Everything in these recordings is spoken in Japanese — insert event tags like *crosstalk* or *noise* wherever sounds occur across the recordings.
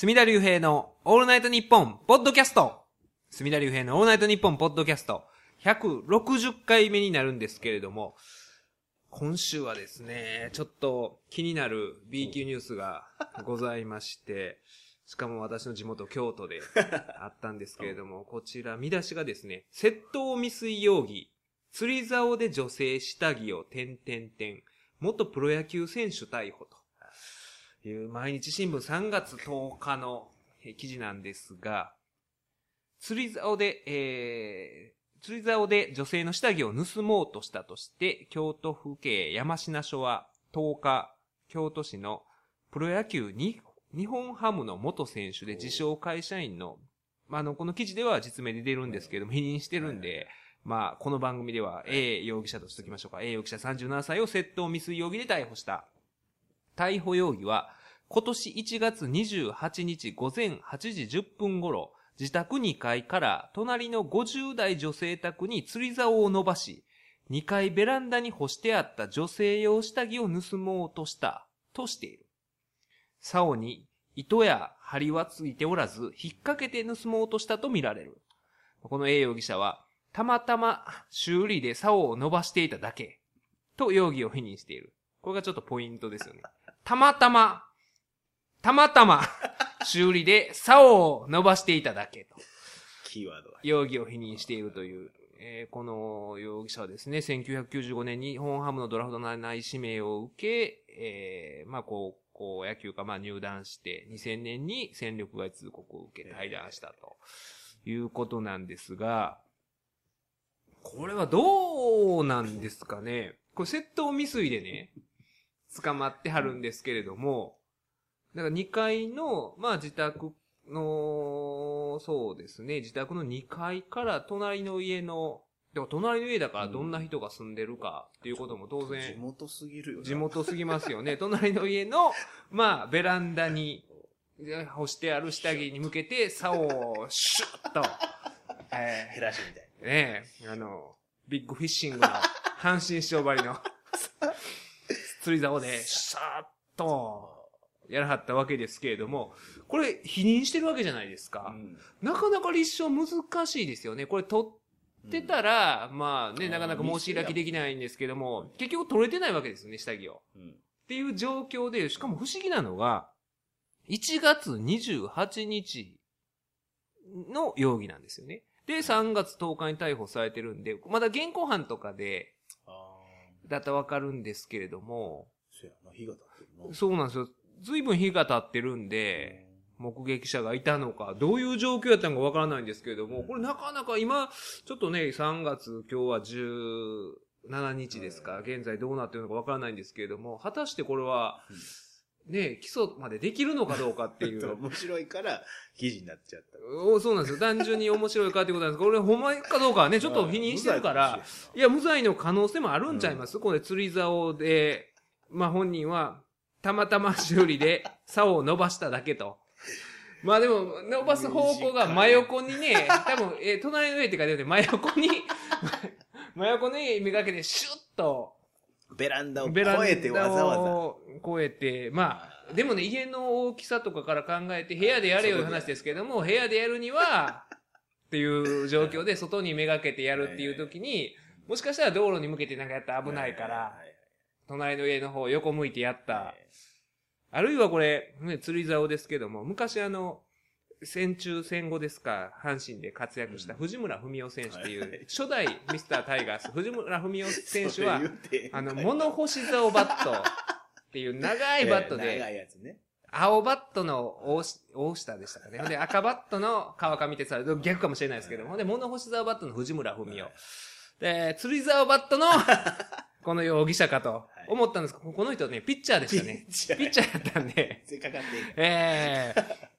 隅田隆平のオールナイトニッポンポッドキャスト。隅田隆平のオールナイトニッポンポッドキャスト。160回目になるんですけれども、今週はですね、ちょっと気になる B 級ニュースがございまして、しかも私の地元京都であったんですけれども、*laughs* こちら見出しがですね、窃盗未遂容疑、釣り竿で女性下着を点々点、元プロ野球選手逮捕という毎日新聞3月10日のえ記事なんですが、釣り竿で、えー、釣り竿で女性の下着を盗もうとしたとして、京都府警山科署は10日、京都市のプロ野球に日本ハムの元選手で自称会社員の、まあ、あの、この記事では実名で出るんですけれども、否認してるんで、まあ、この番組では A 容疑者としておきましょうか。A 容疑者37歳を窃盗未遂容疑で逮捕した。逮捕容疑は、今年1月28日午前8時10分頃、自宅2階から隣の50代女性宅に釣り竿を伸ばし、2階ベランダに干してあった女性用下着を盗もうとした、としている。竿に糸や針はついておらず、引っ掛けて盗もうとしたとみられる。この A 容疑者は、たまたま修理で竿を伸ばしていただけ、と容疑を否認している。これがちょっとポイントですよね。たまたま、たまたま、修理で竿を伸ばしていただけと。キーワードは。容疑を否認しているという、えーこの容疑者はですね、1995年に日本ハムのドラフト内指名を受け、えーまあ、高校野球か、まあ、入団して、2000年に戦力外通告を受け、退団したということなんですが、これはどうなんですかねこれ窃盗未遂でね、捕まってはるんですけれども、だから2階の、まあ自宅の、そうですね、自宅の2階から隣の家の、でも隣の家だからどんな人が住んでるかっていうことも当地然、元すぎるよな。地元すぎますよね。*laughs* 隣の家の、まあベランダに干してある下着に向けて竿をシュッと、*laughs* えヘラシみたいーねえ、あの、ビッグフィッシングの *laughs* 阪神師匠張りの釣り竿でシャーッとやらはったわけですけれども、これ否認してるわけじゃないですな。か。うんなかなか立証難しいですよね。これ取ってたら、まあね、うんなかなか申し開きできないんですけども、結局取れてないわけですよね、下着を。うん。っていう状況で、しかも不思議なのが、1月28日の容疑なんですよね。で、3月10日に逮捕されてるんで、まだ現行犯とかで。だったらわかるんですけれども、そうやな、火が立ってるな。そうなんですよ。随分日が経ってるんで、目撃者がいたのか、どういう状況やったのかわからないんですけれども、これなかなか今、ちょっとね、3月、今日は17日ですか、現在どうなってるのかわからないんですけれども、果たしてこれは、ね、起訴までできるのかどうかっていうんう。*laughs* 面白いから記事になっちゃった。おそうなんですよ。単純に面白いかってことなんですこれほんまかどうかはね、ちょっと否認してるから、いや、無罪の可能性もあるんちゃいます、これ釣り竿で、まあ本人は、たまたま修理で竿を伸ばしただけと。まあでも、伸ばす方向が真横にね、多分、えー隣の上って書いてあるんで、真横に、*laughs* 真横にめがけてシュッと、ベランダを越えてわざわざ。越えて、まあ、でもね、家の大きさとかから考えて、部屋でやれよいう話ですけども、部屋でやるには、っていう状況で、外にめがけてやるっていう時に、もしかしたら道路に向けてなんかやったら危ないから、はい隣の家の方横向いてやった。あるいはこれ、ね、釣り竿ですけども、昔あの、戦中戦後ですか、阪神で活躍した藤村文雄選手っていう初代ミスタータイガース、*laughs* 藤村富美男選手はあの、物干し竿バットっていう長いバット長で。青バットの大下でしたかね。ほんで、赤バットの川上哲治、逆かもしれないですけども、ほんで、物干し竿バットの藤村富美男。で、釣り竿バットの、*laughs* この容疑者かと思ったんですけど、この人ね、ピッチャーでしたね。ピッチャーピッチャーやったんで、かかって。ええ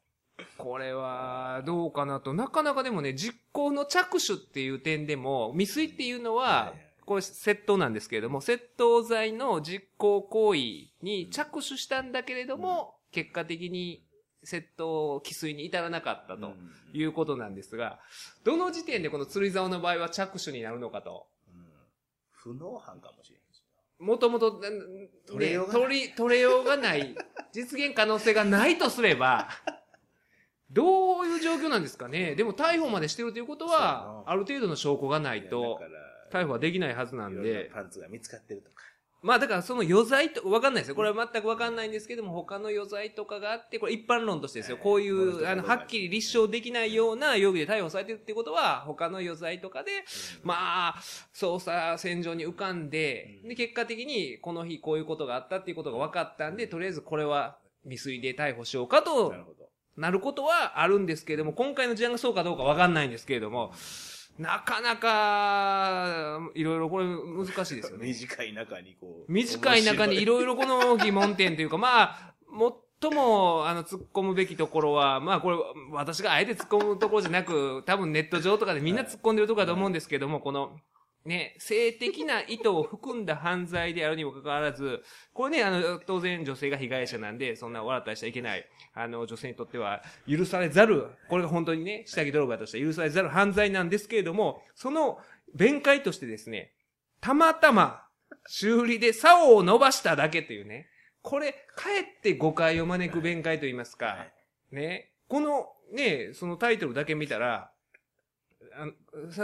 これは、どうかなと。なかなかでもね、実行の着手っていう点でも、未遂っていうのは、これ窃盗なんですけれども、窃盗罪の実行行為に着手したんだけれども、結果的に窃盗、既遂に至らなかったとうんいうことなんですが、どの時点でこの釣り竿の場合は着手になるのかと。うん。不能犯かもしれんしもともと、ね取れようがない。取り、取れようがない、実現可能性がないとすれば、*laughs* どういう状況なんですかね。でも逮捕までしてるということは、なある程度の証拠がないと逮捕はできないはずなんで。なパンツが見つかってるとか。まあだからその余罪と、わかんないですよ。これは全くわかんないんですけども、他の余罪とかがあって、これ一般論としてですよ。はいこういう、あの、はっきり立証できないような容疑で逮捕されてるってことは、他の余罪とかで、まあ、捜査線上に浮かんで、うんで、結果的にこの日こういうことがあったっていうことが分かったんで、とりあえずこれは未遂で逮捕しようかとなることはあるんですけれども、今回の事案がそうかどうかわかんないんですけれども、なかなか、いろいろこれ難しいですよね。*laughs* 短い中にこう。短い中にいろいろこの疑問点というか、まあ、最も、あの、突っ込むべきところは、まあこれ、私があえて突っ込むところじゃなく、多分ネット上とかでみんな突っ込んでるところだと思うんですけども、この、ね、性的な意図を含んだ犯罪であるにもかかわらず、これね、あの、当然女性が被害者なんで、そんな笑ったりしちゃいけない、あの、女性にとっては許されざる、これが本当にね、下着泥棒だとして許されざる犯罪なんですけれども、その弁解としてですね、たまたま、修理で竿を伸ばしただけというね、これ、かえって誤解を招く弁解と言いますか、はい。ね、この、ね、そのタイトルだけ見たら、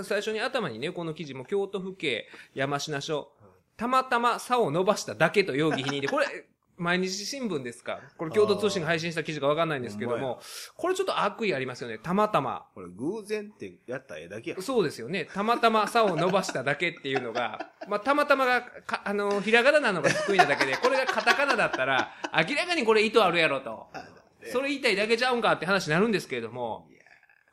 最初に頭にね、この記事も京都府警山科署、たまたま竿を伸ばしただけと容疑否認で、これ、*laughs* 毎日新聞ですか？これ京都通信が配信した記事かわかんないんですけども、これちょっと悪意ありますよね。たまたま。これ偶然ってやった絵だけや。そうですよね。たまたま竿を伸ばしただけっていうのが、*laughs* まあ、たまたまが、かあの、ひらがななのが得意なだけで、これがカタカナだったら、明らかにこれ意図あるやろと。それ言いたいだけちゃうんかって話になるんですけれども、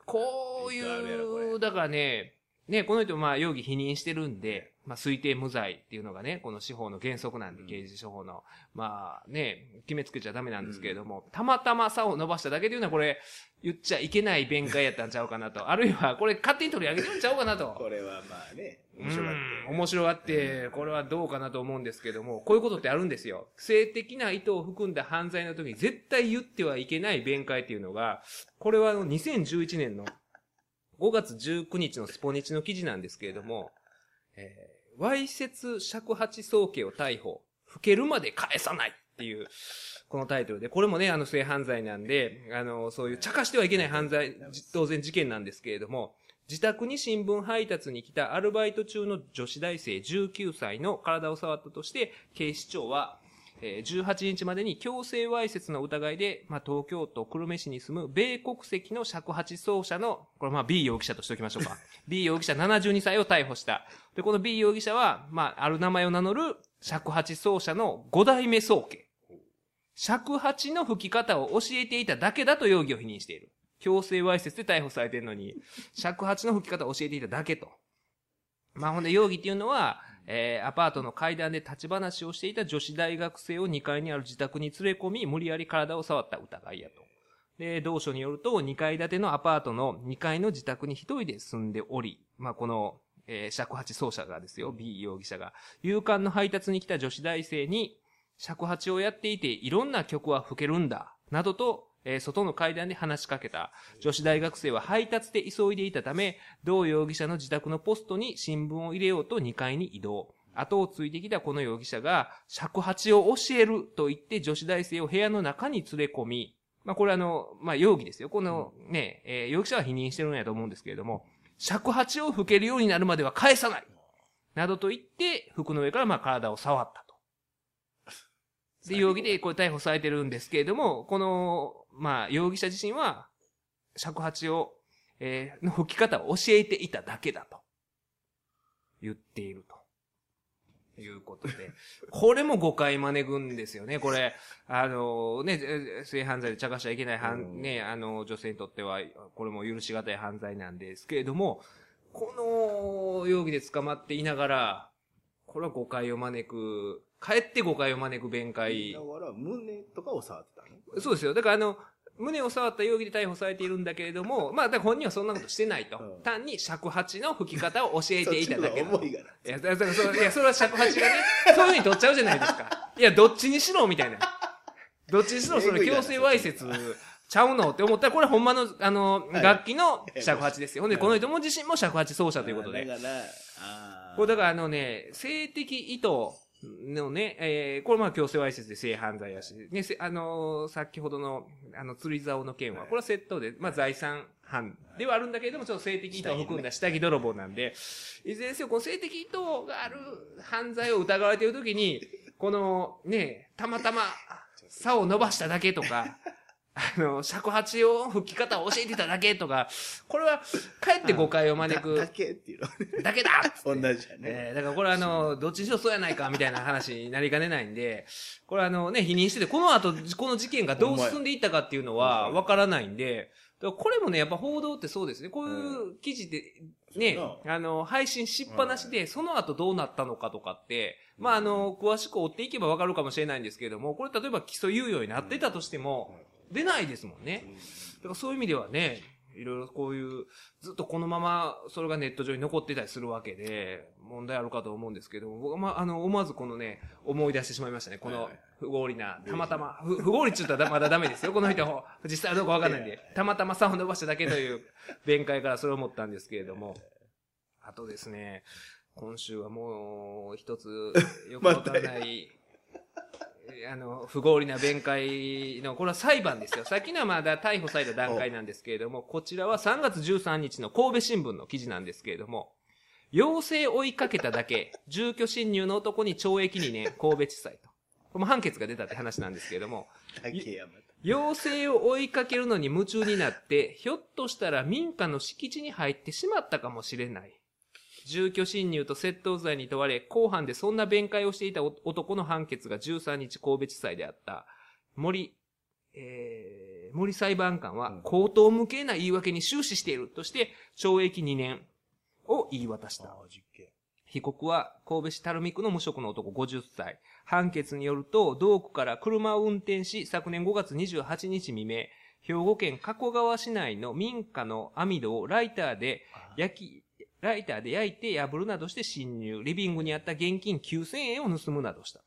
こういう、れ。だからね、ね、この人まあ容疑否認してるんで、まあ推定無罪っていうのがね、この司法の原則なんで、うん刑事処方の、まあね、決めつけちゃダメなんですけれども、たまたま差を伸ばしただけというのはこれ、言っちゃいけない弁解やったんちゃうかなと。あるいは、これ勝手に取り上げてるんちゃうかなと。これはまあね、うん面白かった。面白がって、これはどうかなと思うんですけども、こういうことってあるんですよ。性的な意図を含んだ犯罪の時に絶対言ってはいけない弁解っていうのが、これはあの2011年の5月19日のスポニチの記事なんですけれども、えーわいせつ尺八宗家を逮捕、老けるまで返さないっていう、このタイトルで、これもね、あの性犯罪なんで、あの、そういう茶化してはいけない犯罪、じ当然事件なんですけれども、自宅に新聞配達に来たアルバイト中の女子大生19歳の体を触ったとして、警視庁は、えー18日までに強制わいせつの疑いで、まあ、東京都久留米市に住む米国籍の尺八奏者の、これまあ B 容疑者としておきましょうか。*laughs* B 容疑者72歳を逮捕した。で、この B 容疑者は、まあ、ある名前を名乗る尺八奏者の5代目宗家。尺八の吹き方を教えていただけだと容疑を否認している。強制わいせつで逮捕されているのに、尺八の吹き方を教えていただけと。まあほんで容疑っていうのは、えーアパートの階段で立ち話をしていた女子大学生を2階にある自宅に連れ込み、無理やり体を触った疑いやと。で、同書によると、2階建てのアパートの2階の自宅に一人で住んでおり、まあこの、えー尺八奏者がですよ、B 容疑者が、勇敢の配達に来た女子大生に、尺八をやっていて、いろんな曲は吹けるんだ、などと、えー外の階段で話しかけた。女子大学生は配達で急いでいたため、同容疑者の自宅のポストに新聞を入れようと2階に移動。後をついてきたこの容疑者が、尺八を教えると言って女子大生を部屋の中に連れ込み、まあこれあの、まあ容疑ですよ。このね、えー容疑者は否認してるんやと思うんですけれども、尺八を吹けるようになるまでは返さない。などと言って、服の上からま体を触ったと。で、容疑でこれ逮捕されてるんですけれども、この、まあ、容疑者自身は、尺八を、えーの吹き方を教えていただけだと。言っていると。いうことで。これも誤解招くんですよね。これ、あのね、え性犯罪で茶化しちゃいけない犯、うんね、あの、女性にとっては、これも許し難い犯罪なんですけれども、この容疑で捕まっていながら、これは誤解を招く、かえって誤解を招く弁解だ。から、胸とかを触ってたの？そうですよ。だからあの、胸を触った容疑で逮捕されているんだけれども、まあ、本人はそんなことしてないと。うん単に尺八の吹き方を教えていただけだとそっちの方が重いがな。いや、だからそいや、それは尺八がね、そういうふうに取っちゃうじゃないですか。いや、どっちにしろ、みたいな。どっちにしろ、それ強制わいせつちゃうのって思ったら、これほんまの、あの、はい楽器の尺八ですよ。ほんで、はいこの人も自身も尺八奏者ということで。だから、これだからあのね、性的意図のね、えー、これまあ強制わいせつで性犯罪やし、ね、せあのー先ほどの、あの、釣り竿の件は、これは窃盗で、まあ財産犯ではあるんだけれども、ちょっと性的意図を含んだ下着泥棒なんで、いずれにせよ、この性的意図がある犯罪を疑われているときに、この、ね、たまたま、竿を伸ばしただけとか、*laughs* あの、尺八を吹き方を教えてただけとか、*laughs* これは、かえって誤解を招くだだ、けっていうの。だけだ *laughs* 同じやね。えーだからこれはあの、どっちにしろそうやないかみたいな話になりかねないんで、これはあのね、否認してて、この後、この事件がどう進んでいったかっていうのはわからないんで、これもね、やっぱ報道ってそうですね。こういう記事って、ねそう、あの、配信しっぱなしで、その後どうなったのかとかって、まああの、詳しく追っていけばわかるかもしれないんですけれども、これ例えば起訴猶予になってたとしても、出ないですもんね。だからそういう意味ではね、いろいろこういう、ずっとこのままそれがネット上に残ってたりするわけで、問題あるかと思うんですけども、僕はまあ、あの、思わずこのね、思い出してしまいましたね。この不合理な、たまたま、不不合理って言ったらまだダメですよ。この人、実際はどうかわかんないんで、たまたま差を伸ばしただけという弁解からそれを思ったんですけれども、*laughs* あとですね、今週はもう一つ *laughs* よくわかんない、あの、不合理な弁解の、これは裁判ですよ。さっきのはまだ逮捕された段階なんですけれども、こちらは3月13日の神戸新聞の記事なんですけれども、要請追いかけただけ、住居侵入の男に懲役2年、神戸地裁と。これも判決が出たって話なんですけれども。要請を追いかけるのに夢中になって、ひょっとしたら民家の敷地に入ってしまったかもしれない。住居侵入と窃盗罪に問われ、公判でそんな弁解をしていた男の判決が13日神戸地裁であった。森、えー、森裁判官はうん、口頭無形な言い訳に終始しているとして、懲役2年を言い渡した。被告は神戸市垂水区の無職の男50歳。判決によると、同区から車を運転し、昨年5月28日未明、兵庫県加古川市内の民家の網戸をライターで焼き、ライターで焼いて破るなどして侵入。リビングにあった現金9000円を盗むなどしたと。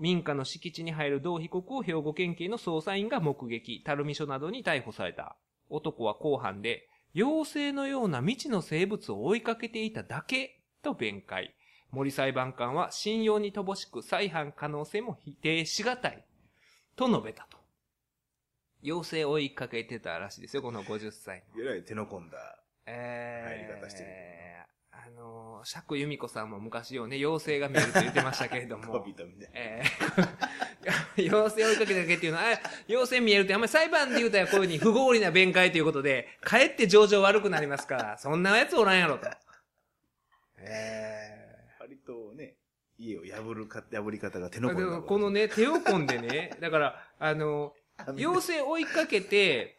民家の敷地に入る同被告を兵庫県警の捜査員が目撃、垂水署などに逮捕された。男は公判で、妖精のような未知の生物を追いかけていただけと弁解。森裁判官は信用に乏しく再犯可能性も否定しがたい。と述べたと。妖精を追いかけてたらしいですよ、この50歳の。えらい手の込んだ。えー、入り方してるあの、釈由美子さんも昔よね、妖精が見えると言ってましたけれども。*laughs* 小人みたいな。えー、*laughs* 妖精追いかけただけっていうのは、あ妖精見えるってあんまり裁判で言うたらこういうふうに不合理な弁解ということで、かえって情状悪くなりますから、そんなやつおらんやろと。え割とね、家を破るか、破り方が手ー、の込んだ。このね、手を込んでね、だから、あの、妖精追いかけて、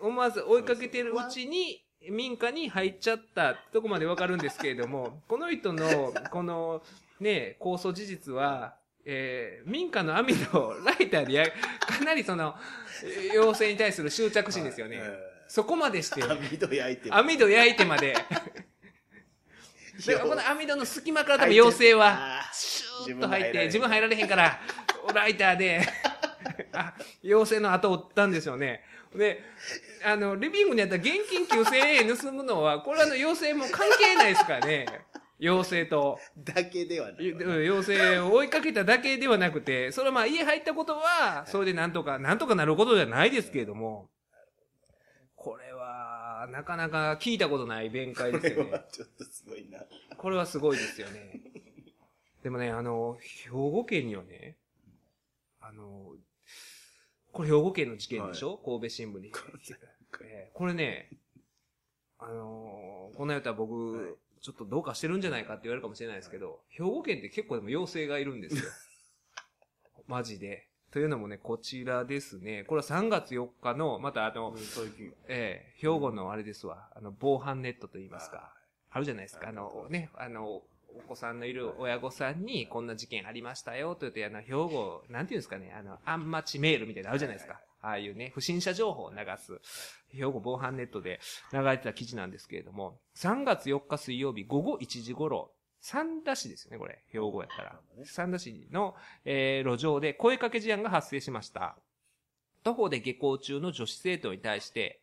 思わず追いかけてるうちに、民家に入っちゃったとこまでわかるんですけれども、*laughs* この人の、この、ね、控訴事実は、えー、民家の網戸をライターでや、かなりその、えー妖精に対する執着心ですよね。えそこまでして、ー網戸焼いても。網戸焼いてまで。だからこの網戸の隙間から多分妖精は、シューッと入って、自分入られへんから、ライターで、*laughs* あ、妖精の後を追ったんですよね。で、あの、リビングにあった現金9000円盗むのは、これはあの、妖精も関係ないですからね。*laughs* 妖精と。だけではない。妖精を追いかけただけではなくて、それはまあ家入ったことは、それでなんとか、なんとかなることじゃないですけれども、これは、なかなか聞いたことない弁解こですよねれは。ちょっとすごいな。これはすごいですよね。でもね、あの、兵庫県にはね、あの、これ兵庫県の事件でしょ、神戸新聞に。えーこれね、あのこんな言ったら僕、はいちょっとどうかしてるんじゃないかって言われるかもしれないですけど、兵庫県って結構でも妖精がいるんですよ。*laughs* マジで。というのもね、こちらですね。これは3月4日の、またあの、ええ兵庫のあれですわ、あの、防犯ネットと言いますか。あるじゃないですか。あの、ね、あの、お子さんのいる親御さんに、こんな事件ありましたよ、と言って、あの、兵庫、なんていうんですかね、あの、アンマチメールみたいなのあるじゃないですか。ああいうね、不審者情報を流す、兵庫防犯ネットで流れてた記事なんですけれども、3月4日水曜日午後1時頃、三田市ですよね、これ。兵庫やったら。三田市の、えー路上で声かけ事案が発生しました。徒歩で下校中の女子生徒に対して、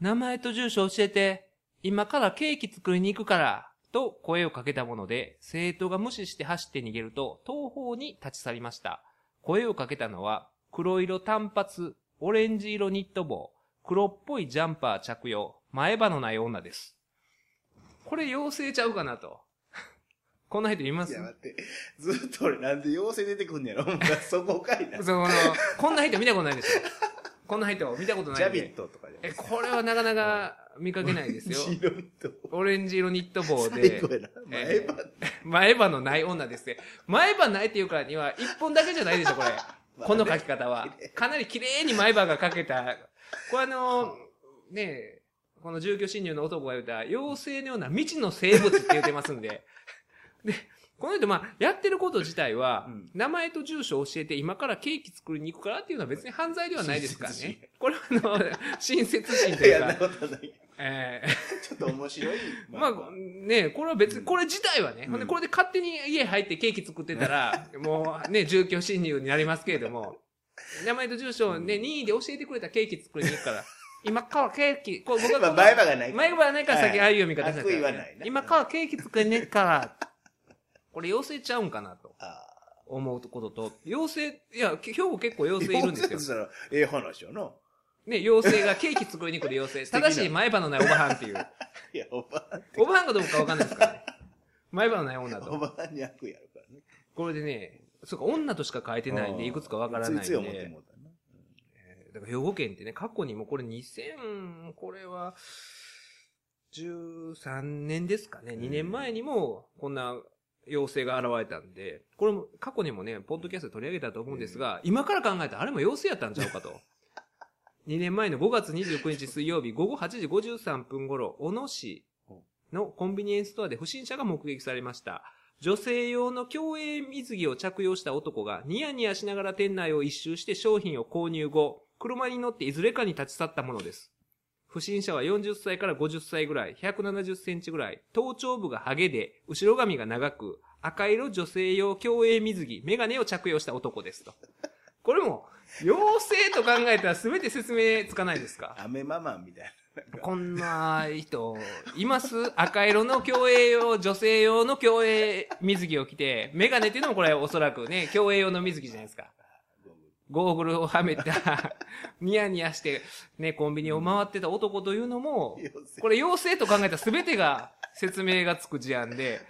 名前と住所教えて、今からケーキ作りに行くから、と声をかけたもので、生徒が無視して走って逃げると、東方に立ち去りました。声をかけたのは、黒色短髪、オレンジ色ニット帽、黒っぽいジャンパー着用、前歯のない女です。これ妖精ちゃうかなと。*laughs* こんな人います？いや、待って。ずっと俺なんで妖精出てくんねやろそこかいな。その、こんな人見たことないでしょ。こんな人見たことない。ジャビットとかじゃえ、これはなかなか見かけないですよ。*laughs* オレンジ色ニット帽最で。前え歯。前歯のない女ですね。前歯ないっていうからには、一本だけじゃないでしょ、これ。*laughs* この書き方は。かなり綺麗に前歯が描けた。これあの、ねえ、この住居侵入の男が言うた、妖精のような未知の生物って言ってますんで。で、この人、まあ、やってること自体は、うん。名前と住所を教えて、今からケーキ作りに行くからっていうのは別に犯罪ではないですからね。これはあの、*laughs* 親切心というやんなか、ことない。ええ。ちょっと面白い。*laughs* まあ、ねこれは別に、これ自体はね、うん。ほんで、これで勝手に家入ってケーキ作ってたら、もうね、住居侵入になりますけれども、名前と住所をね、任意で教えてくれたケーキ作りに行くから、*laughs* 今からケーキ、これ僕は、まあ前歯がない前歯がないから先ああいう読み方悪意はないな今からケーキ作りねっから、これ妖精ちゃうんかなとあ思うことと、妖精、いや、兵庫結構あ。妖精いるんですよ *laughs* そ。したら、ええ話よな。ね、妖精がケーキ作りに来る妖精。*laughs* 素敵な正しい前歯のないおばはんっていう。*laughs* いや、おばあん、おばはんかどうかわかんないですからね。前歯のない女と。おばあんに悪意あるからね。これでね、そうか、女としか書いてないんで、いくつかわからないんついつい思ってでも。うたな。えーだから兵庫県ってね、過去にもこれ2000、これは、13年ですかね、2年前にも、こんな妖精が現れたんで、これも過去にもね、ポッドキャストで取り上げたと思うんですが、今から考えたらあれも妖精やったんちゃうかと。*laughs* 2年前の5月29日水曜日午後8時53分頃、小野市のコンビニエンスストアで不審者が目撃されました。女性用の競泳水着を着用した男がニヤニヤしながら店内を一周して商品を購入後、車に乗っていずれかに立ち去ったものです。不審者は40歳から50歳ぐらい、170センチぐらい、頭頂部がハゲで、後ろ髪が長く、赤色女性用競泳水着、メガネを着用した男ですと。これも、妖精と考えたら全て説明つかないですか？アメママンみたいな。こんな人、います？赤色の競泳用、女性用の競泳水着を着て、メガネっていうのもこれおそらくね、競泳用の水着じゃないですか。ゴーグルをはめた、*laughs* ニヤニヤして、ね、コンビニを回ってた男というのも、これ妖精と考えたら全てが説明がつく事案で、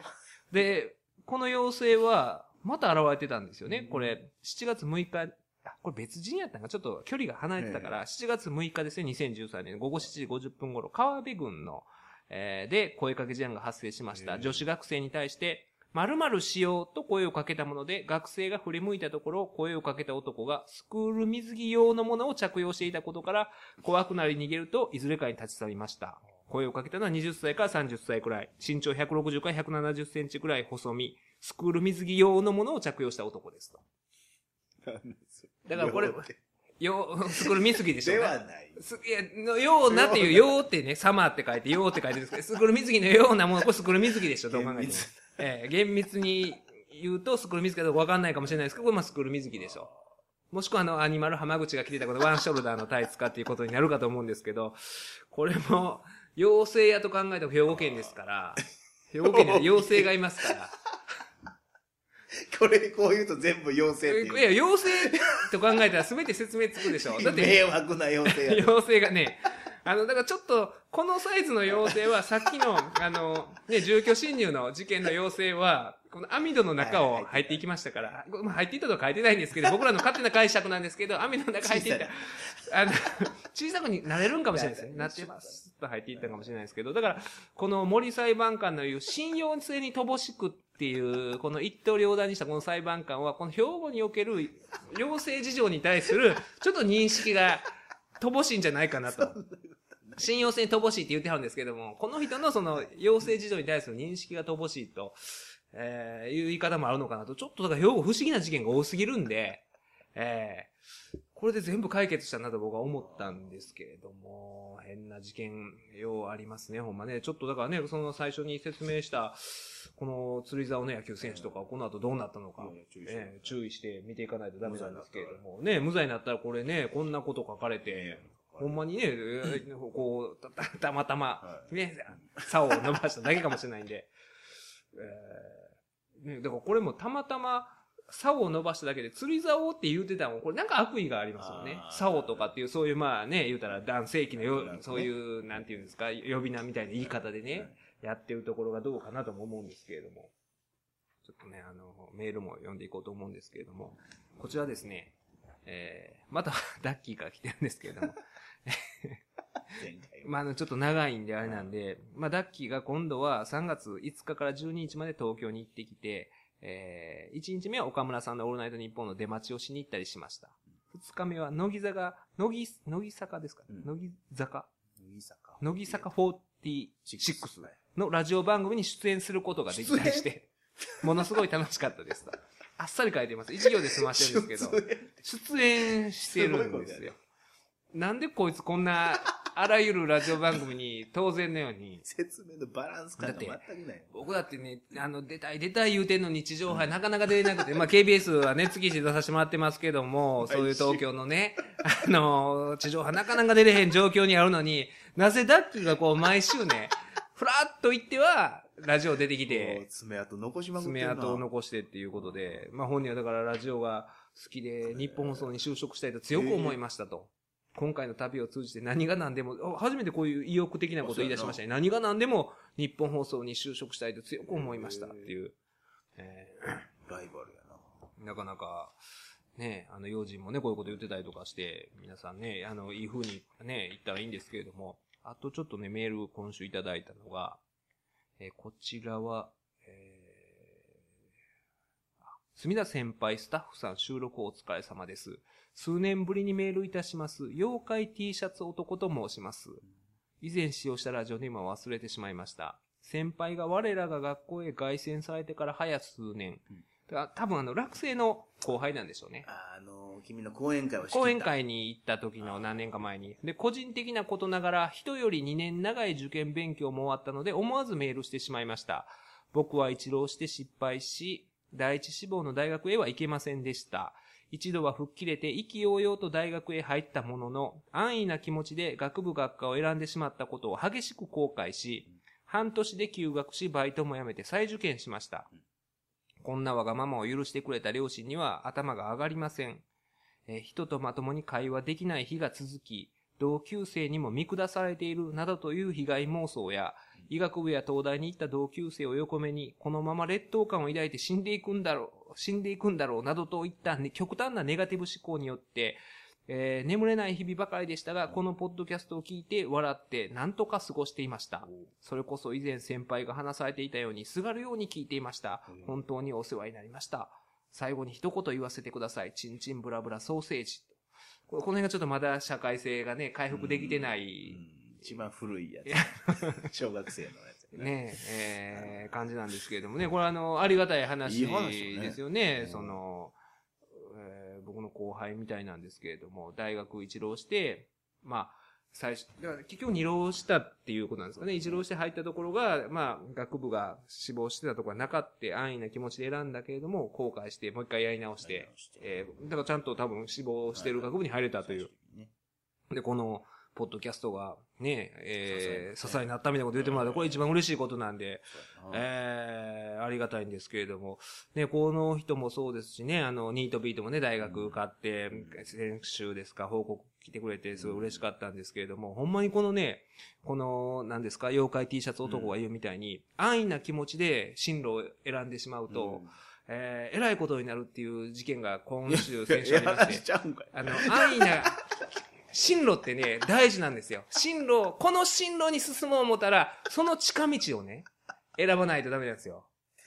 で、この妖精は、また現れてたんですよね。これ、7月6日、あ、これ別人やったんか、ちょっと距離が離れてたから、7月6日ですね、2013年午後7時50分頃、川辺郡の、えーで、声かけ事案が発生しました。ええ。女子学生に対して、〇〇しようと声をかけたもので、学生が振り向いたところ、声をかけた男がスクール水着用のものを着用していたことから、怖くなり逃げると、いずれかに立ち去りました。声をかけたのは20歳から30歳くらい、身長160から170センチくらい細身、スクール水着用のものを着用した男ですと。だからこれようスクール水着でしょではない。すいや、のようなっていう、ようってね、サマーって書いて、ようって書いてるんですけど、スクール水着のようなもの、これスクール水着でしょ、どう考えても。ええ厳密に言うと、スクール水着かどうかわかんないかもしれないですけど、これまあスクール水着でしょ。もしくはあの、アニマル浜口が着てたこのワンショルダーのタイツかっていうことになるかと思うんですけど、これも、妖精やと考えたら兵庫県ですから、兵庫県には妖精がいますから、これ、こう言うと全部妖精っていや、妖精と考えたら全て説明つくでしょ。だって、*laughs* 迷惑な妖精やな。妖精がね、あの、だからちょっと、このサイズの妖精は、さっきの、*laughs* あの、ね、住居侵入の事件の妖精は、この網戸の中を入っていきましたから、まあ入っていったとは書いてないんですけど、僕らの勝手な解釈なんですけど、網戸の中入っていった。あの、小さくになれるんかもしれないですね。なってます。と入っていったかもしれないですけど、だから、この森裁判官の言う信用性に乏しくっていう、この一刀両断にしたこの裁判官は、この兵庫における妖精事情に対する、ちょっと認識が乏しいんじゃないかなと。信用性に乏しいって言ってはるんですけども、この人のその妖精事情に対する認識が乏しいと、えー、いう言い方もあるのかなと。ちょっとだから兵庫不思議な事件が多すぎるんで、えー、これで全部解決したなと僕は思ったんですけれども、変な事件、ようありますね、ほんまね。ちょっとだからね、その最初に説明した、この釣り竿の野球選手とか、この後どうなったのか、えー注意して見ていかないとダメなんですけれども、ね、無罪になったらこれね、こんなこと書かれて、ほんまにね、えーこう、*laughs* たたたまたまは、ね、竿を伸ばしただけかもしれないんで、えー、ね、だからこれもたまたま、竿を伸ばしただけで釣り竿って言うてたもん、これなんか悪意がありますよね。竿とかっていう、そういうまあね、言うたら男性器のよねそういう、なんていうんですか、呼び名みたいな言い方でね、やってるところがどうかなとも思うんですけれども。ちょっとね、あの、メールも読んでいこうと思うんですけれども、こちらですね、えー、また *laughs* ダッキーから来てるんですけれども。*laughs* まあ、あの、ちょっと長いんであれなんで、まあ、ダッキーが今度は3月5日から12日まで東京に行ってきて、えー、1日目は岡村さんのオールナイトニッポンの出待ちをしに行ったりしました。2日目は乃木坂、乃木、乃木坂ですか、うん乃木坂？乃木坂。乃木坂46はいのラジオ番組に出演することができたりして、ものすごい楽しかったですと。*laughs* あっさり書いてます。一行で済ましてるんですけど。出演してるんですよ。なんでこいつこんな、あらゆるラジオ番組に当然のように、*laughs* 説明のバランス感が全くない。僕だってね、あの、出たい出たい言うてんのに地上波なかなか出れなくて、まあ KBS はね、月一出させてもらってますけども、そういう東京のね、あの、地上波なかなか出れへん状況にあるのに、なぜダッキーがこう毎週ね、ふらっと行っては、ラジオ出てきて、爪痕残しまくって。爪痕を残してっていうことで、まあ本人はだからラジオが好きで、日本放送に就職したいと強く思いましたと。今回の旅を通じて何が何でも、あ初めてこういう意欲的なことを言い出しましたね。何が何でも日本放送に就職したいと強く思いましたっていう。えライバルやな。ーなかなか、ね、あの、用心もね、こういうこと言ってたりとかして、皆さんね、あの、いい風にね、言ったらいいんですけれども、あとちょっとね、メール今週いただいたのが、えーこちらは、えーあ墨田先輩スタッフさん収録お疲れ様です。数年ぶりにメールいたします。妖怪 T シャツ男と申します。以前使用したラジオで今忘れてしまいました。先輩が我らが学校へ凱旋されてから早数年。うんだから多分あの、落成の後輩なんでしょうね。あの、君の講演会を講演会に行った時の何年か前に。で、個人的なことながら、人より2年長い受験勉強も終わったので、思わずメールしてしまいました。僕は一浪して失敗し、第一志望の大学へは行けませんでした。一度は吹っ切れて意気揚々と大学へ入ったものの、安易な気持ちで学部学科を選んでしまったことを激しく後悔し、半年で休学し、バイトも辞めて再受験しました。こんなわがままを許してくれた両親には頭が上がりません。え人とまともに会話できない日が続き、同級生にも見下されているなどという被害妄想や、医学部や東大に行った同級生を横目に、このまま劣等感を抱いて死んでいくんだろう、死んでいくんだろうなどといった、ね、極端なネガティブ思考によって、えー眠れない日々ばかりでしたが、このポッドキャストを聞いて笑って何とか過ごしていました。それこそ以前先輩が話されていたように、すがるように聞いていましたうん。本当にお世話になりました。最後に一言言わせてください。チンチンブラブラソーセージ。この辺がちょっとまだ社会性がね、回復できてなうい、ん。一番古いやつ。*laughs* 小学生のやつやねえ、えー感じなんですけれどもね、これあの、ありがたい話ですよね。うん。その、えー僕の後輩みたいなんですけれども、大学一浪して、まあ、最初、だから結局二浪したっていうことなんですかね。一浪して入ったところが、まあ、学部が志望してたところがなかって安易な気持ちで選んだけれども、後悔して、もう一回やり直して、えーだからちゃんと多分志望してる学部に入れたという。ねで、この、ポッドキャストがね、えー、支えになったみたいなこと言ってもらうと、これ一番嬉しいことなんで、えー、ありがたいんですけれども、ね、この人もそうですしね、あの、ニートビートもね、大学受かって、先週ですか、報告来てくれて、すごい嬉しかったんですけれども、ほんまにこのね、この、何ですか、妖怪 T シャツ男が言うみたいに、安易な気持ちで進路を選んでしまうと、えー、偉いことになるっていう事件が今週、先週ありまし。*laughs* して。あの、安易な、進路ってね、大事なんですよ。進路、この進路に進もう思ったら、その近道をね、選ばないとダメなんですよ。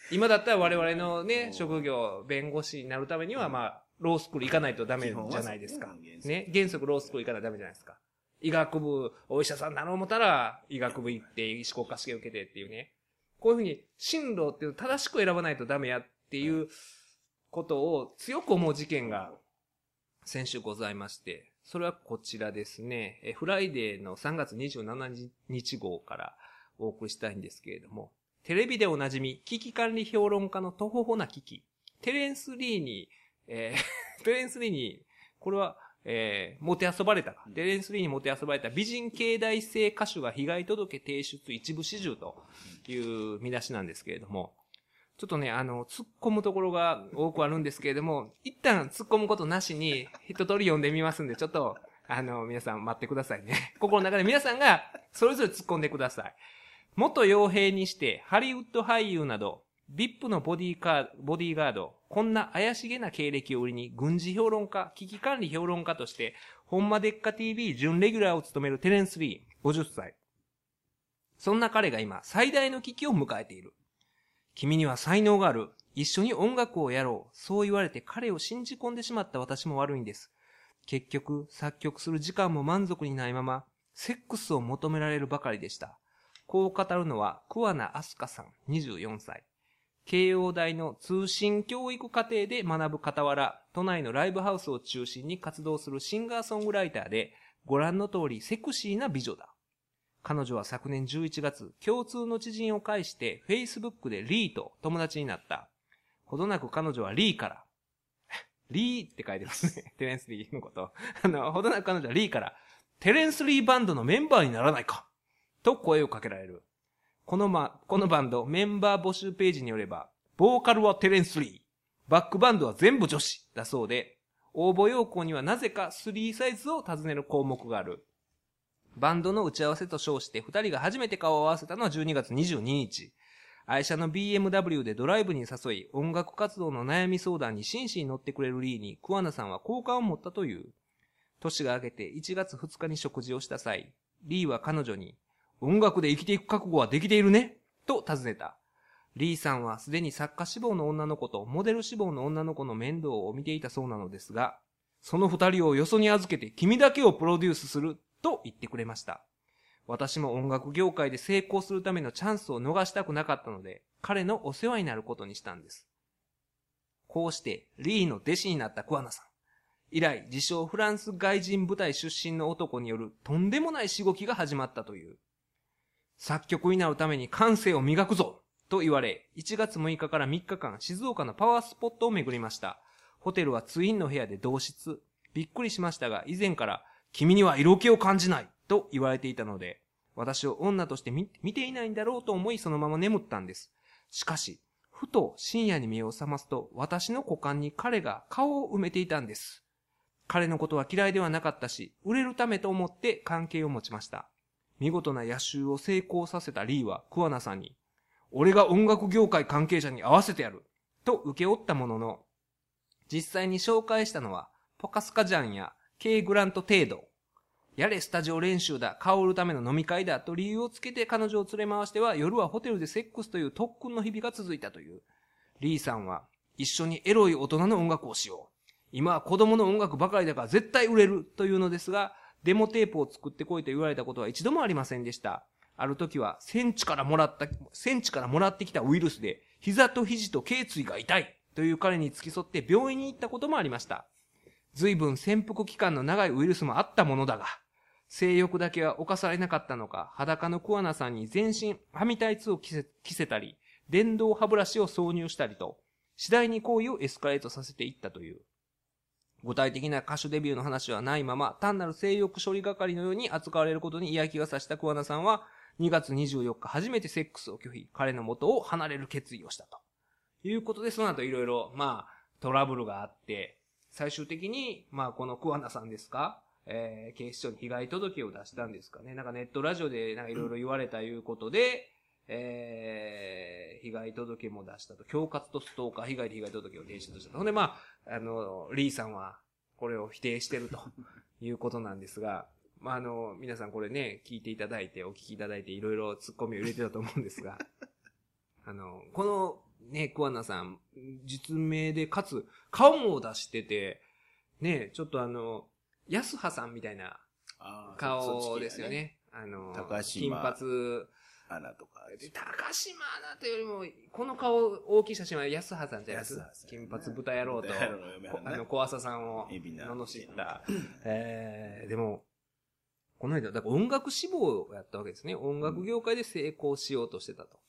今だったら我々のね、職業、弁護士になるためには、まあ、ロースクール行かないとダメじゃないですか。ね、原則ロースクール行かないとダメじゃないですか。医学部、お医者さんになろう思ったら、医学部行って、医師国家試験受けてっていうね。こういうふうに、進路っていう正しく選ばないとダメやっていうことを強く思う事件が先週ございまして、それはこちらですね。えフライデーの3月27日号からお送りしたいんですけれども、テレビでおなじみ、危機管理評論家のとほほな危機、テレンス・リーに、えー *laughs* テレンス・リーに、これは、えー、もてあそばれたか。テレンス・リーにもてあそばれた。美人経済性歌手が被害届提出一部始終という見出しなんですけれども、ちょっとね、あの、突っ込むところが多くあるんですけれども、一旦突っ込むことなしに、一通り読んでみますんで、ちょっと、あの、皆さん待ってくださいね。心の中で皆さんが、それぞれ突っ込んでください。元傭兵にして、ハリウッド俳優など、VIP のボディーカー、ボディーガード、こんな怪しげな経歴を売りに、軍事評論家、危機管理評論家として、ほんまでっか TV 準レギュラーを務めるテレンス・リー、50歳。そんな彼が今、最大の危機を迎えている。君には才能がある。一緒に音楽をやろう。そう言われて彼を信じ込んでしまった私も悪いんです。結局、作曲する時間も満足にないまま、セックスを求められるばかりでした。こう語るのは、桑名明日香さん、24歳。慶応大の通信教育課程で学ぶ傍ら、都内のライブハウスを中心に活動するシンガーソングライターで、ご覧の通りセクシーな美女だ。彼女は昨年11月、共通の知人を介して Facebook でリーと友達になった。ほどなく彼女はリーから、*laughs* リーって書いてますね。*laughs* テレンス・リーのこと。*laughs* あの、ほどなく彼女はリーから、テレンス・リーバンドのメンバーにならないかと声をかけられる。このま、このバンド、メンバー募集ページによれば、ボーカルはテレンス・リー、バックバンドは全部女子だそうで、応募要項にはなぜか3サイズを尋ねる項目がある。バンドの打ち合わせと称して二人が初めて顔を合わせたのは12月22日。愛車の BMW でドライブに誘い、音楽活動の悩み相談に真摯に乗ってくれるリーに、桑名さんは好感を持ったという。年が明けて1月2日に食事をした際、リーは彼女に、音楽で生きていく覚悟はできているね？と尋ねた。リーさんはすでに作家志望の女の子とモデル志望の女の子の面倒を見ていたそうなのですが、その二人をよそに預けて君だけをプロデュースすると言ってくれました。私も音楽業界で成功するためのチャンスを逃したくなかったので、彼のお世話になることにしたんです。こうして、リーの弟子になった桑名さん。以来、自称フランス外人部隊出身の男によるとんでもないしごきが始まったという。作曲になるために感性を磨くぞと言われ、1月6日から3日間静岡のパワースポットを巡りました。ホテルはツインの部屋で同室。びっくりしましたが、以前から君には色気を感じないと言われていたので、私を女として見ていないんだろうと思いそのまま眠ったんです。しかし、ふと深夜に目を覚ますと、私の股間に彼が顔を埋めていたんです。彼のことは嫌いではなかったし、売れるためと思って関係を持ちました。見事な野襲を成功させたリーは桑名さんに、俺が音楽業界関係者に合わせてやると受け負ったものの、実際に紹介したのは、ポカスカジャンや K グラント程度。やれスタジオ練習だ、香るための飲み会だと理由をつけて彼女を連れ回しては夜はホテルでセックスという特訓の日々が続いたという。リーさんは一緒にエロい大人の音楽をしよう。今は子供の音楽ばかりだから絶対売れるというのですが、デモテープを作ってこいと言われたことは一度もありませんでした。ある時は、戦地からもらった、戦地からもらってきたウイルスで、膝と肘と頸椎が痛いという彼に付き添って病院に行ったこともありました。随分潜伏期間の長いウイルスもあったものだが、性欲だけは犯されなかったのか、裸の桑名さんに全身はみタイツを着せ着せたり、電動歯ブラシを挿入したりと、次第に行為をエスカレートさせていったという。具体的な歌手デビューの話はないまま、単なる性欲処理係のように扱われることに嫌気がさした桑名さんは、2月24日初めてセックスを拒否、彼の元を離れる決意をしたと。いうことで、その後いろいろ、まあ、トラブルがあって、最終的に、まあ、この桑名さんですか？えー、警視庁に被害届を出したんですかね？なんかネットラジオでなんかいろいろ言われたいうことで、えー、被害届も出したと。恐喝とストーカー被害で被害届を提出したと。ほんで、まあ、あの、リーさんは、これを否定してるということなんですが、まあ、あの、皆さんこれね、聞いていただいて、お聞きいただいて、いろいろ突っ込みを入れてたと思うんですが、あの、この、ね、桑名さん、実名で、かつ、顔も出してて、ね、ちょっとあの、安葉さんみたいな顔ですよね。あの、高金髪。アナとか。高島アナというよりも、この顔大きい写真は安葉さんじゃないですか。金髪豚野郎と、あの、小朝さんを、罵った。えー、でも、この間、だから音楽志望をやったわけですね。音楽業界で成功しようとしてたと。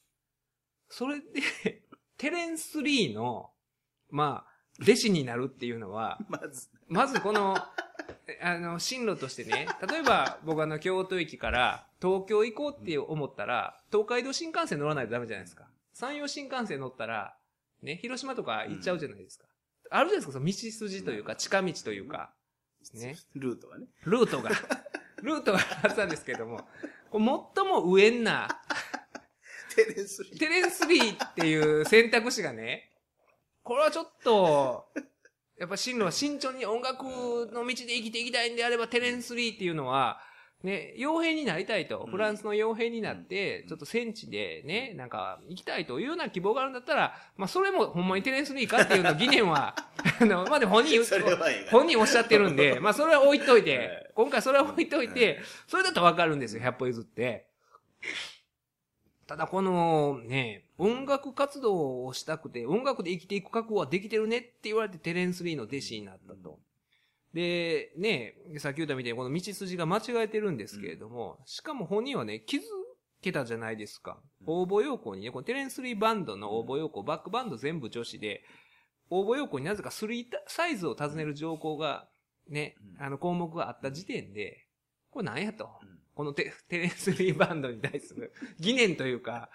それで、テレンス・リーの、まあ、弟子になるっていうのは、*laughs* まず、まずこの、あの、進路としてね、例えば僕あの、京都駅から東京行こうって思ったら、東海道新幹線乗らないとダメじゃないですか。山陽新幹線乗ったら、ね、広島とか行っちゃうじゃないですか。あるじゃないですか、その道筋というか、近道というか、ね。ルートがね。ルートが、ルートがあったんですけども、最も上んな、テレンスリー。テレンスリーっていう選択肢がね、これはちょっと、やっぱ進路は慎重に音楽の道で生きていきたいんであれば、テレンスリーっていうのは、ね、傭兵になりたいと、フランスの傭兵になって、ちょっと戦地でね、なんか、行きたいというような希望があるんだったら、まあ、それもほんまにテレンスリーかっていうの疑念は、*laughs* あの、まあ、でも本人、本人おっしゃってるんで、*laughs* まあ、それは置いといてはい、今回それは置いといて、それだとわかるんですよ、100歩譲って。ただこのね、音楽活動をしたくて、音楽で生きていく覚悟はできてるねって言われてテレンス・リーの弟子になったと。で、ね、さっき言ったみたいにこの道筋が間違えてるんですけれども、しかも本人はね、気づけたじゃないですか。応募要項にね、このテレンス・リーバンドの応募要項、バックバンド全部女子で、応募要項になぜか3サイズを尋ねる条項が、ね、うん。あの項目があった時点で、これ何やと。うんこのテ *laughs* テレンスリーバンドに対する *laughs* 疑念というか、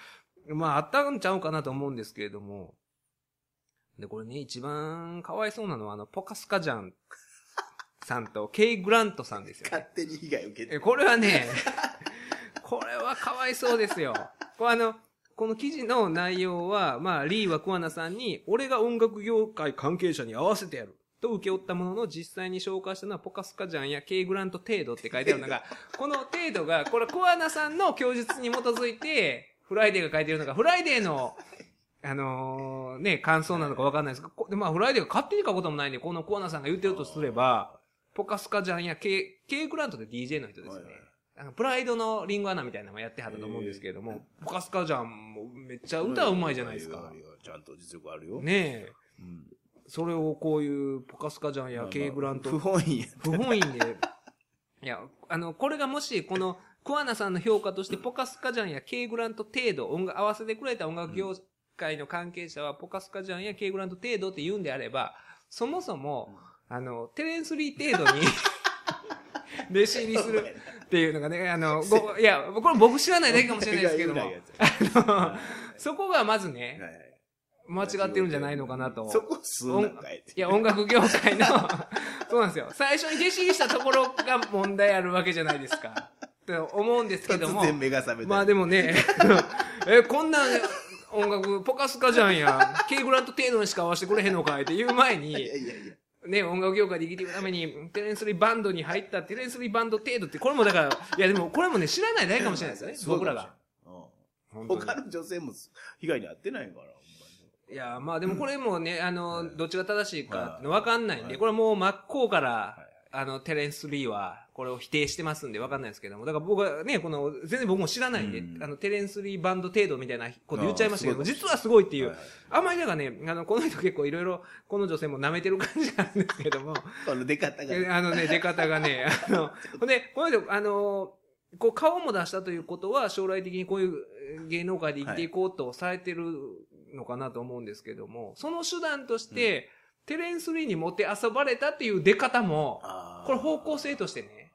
*laughs* まああったんちゃうかなと思うんですけれども、で、これね、一番かわいそうなのは、あの、ポカスカジャンさんとケイ・グラントさんですよ勝ね。手に被害受けえて。これはね、これはかわいそうですよ。これあの、この記事の内容は、まあ、リーは桑名さんに、俺が音楽業界関係者に会わせてやる。と請け負ったものの、実際に紹介したのはポカスカジャンや K グラント程度って書いてあるのが、*laughs* この程度が、これ桑名さんの供述に基づいて、フライデーが書いてるのが、フライデーの、あのーね、感想なのかわかんないですけど、まあ、フライデーが勝手に書くこともないんで、この桑名さんが言ってるとすれば、ポカスカジャンや K、K グラントで DJ の人ですね。はいはいあのプライドのリンゴアナみたいなのもやってはったと思うんですけれども、ポカスカジャンもめっちゃ歌うまいじゃないですかちゃんと実力あるよ。ねえ。うんそれをこういうポカスカジャンや K グラント不、本意や。不本意で、いや、あの、これがもし、この、桑名さんの評価として、ポカスカジャンや K グラント程度、音楽、合わせてくれた音楽業界の関係者は、ポカスカジャンや K グラント程度って言うんであれば、そもそも、あの、テレンスリー程度に、*laughs* 弟子入りするっていうのがね、あの、ごいや、これ僕知らないだけかもしれないですけども、あのそこがまずね、間違ってるんじゃないのかなと。そこ数なんかい *laughs* いや、音楽業界の、*laughs* そうなんですよ。最初に弟子入りしたところが問題あるわけじゃないですか。と思うんですけども突。然目が覚めた。まあでもね、*laughs* え、こんな音楽、ポカスカじゃんや、K グラント程度にしか合わせてくれへんのかいって言う前にいや、いやいや。ね、音楽業界で生きていくために、テレンスリーバンドに入ったテレンスリーバンド程度って、これもだから、いやでもこれもね、知らないだけかもしれないですよね、僕らが。うん。他の女性も被害に遭ってないから、いや、まあでもこれもね、あの、はい。どっちが正しいかわかんないんで、はい。これはもう真っ向からはい、あの、テレンス・リーは、これを否定してますんでわかんないですけども、だから僕はね、この、全然僕も知らないんで、うん。あの、テレンス・リーバンド程度みたいなこと言っちゃいましたけども、実はすごいっていう、あんまりだからね、あの、この人結構いろいろ、この女性も舐めてる感じなんですけども、この出方が。えあのね、出方がね、*laughs* あの、ほんで、この人、あの、こう顔も出したということは、将来的にこういうえー芸能界で生きていこうとされてるのかなと思うんですけども、その手段として、テレンス・リーに持って遊ばれたっていう出方も、これ方向性としてね、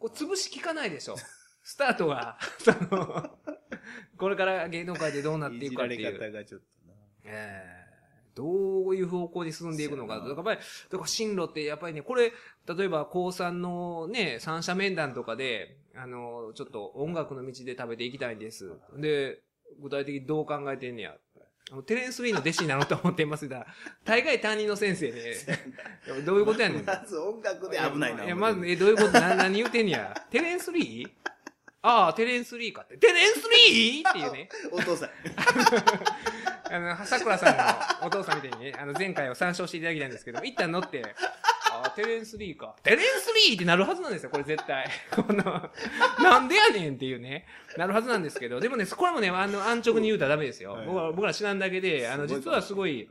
こう潰し効かないでしょ。*laughs* スタートが、*laughs* その、これから芸能界でどうなっていくかっていう。いじられ方がちょっとな。ええどういう方向に進んでいくのか。だからやっぱり、だから進路ってやっぱりね、これ、例えば高3のね、三者面談とかで、あの、ちょっと音楽の道で食べていきたいんです。で、具体的にどう考えてんねや。あのテレンス・リーの弟子になろうと思っていますが、*laughs* 大概担任の先生で、どういうことやねん。まず音楽で危ないな。いや、まず、え、どういうことな、何言うてんねや。テレンス・リー？ああ、テレンス・リーかって。テレンス・リー？っていうね。*laughs* お父さん。*laughs* あの、桜さんのお父さんみたいにね、あの、前回を参照していただきたいんですけど、一旦乗って、あ、テレンス・リーか。テレンス・リーってなるはずなんですよ、これ絶対。*laughs* この、なんでやねんっていうね、なるはずなんですけど、でもね、これもね、あの、安直に言うたらダメですよ。はい僕ら、僕ら知らんだけで、あの、実はすごい、。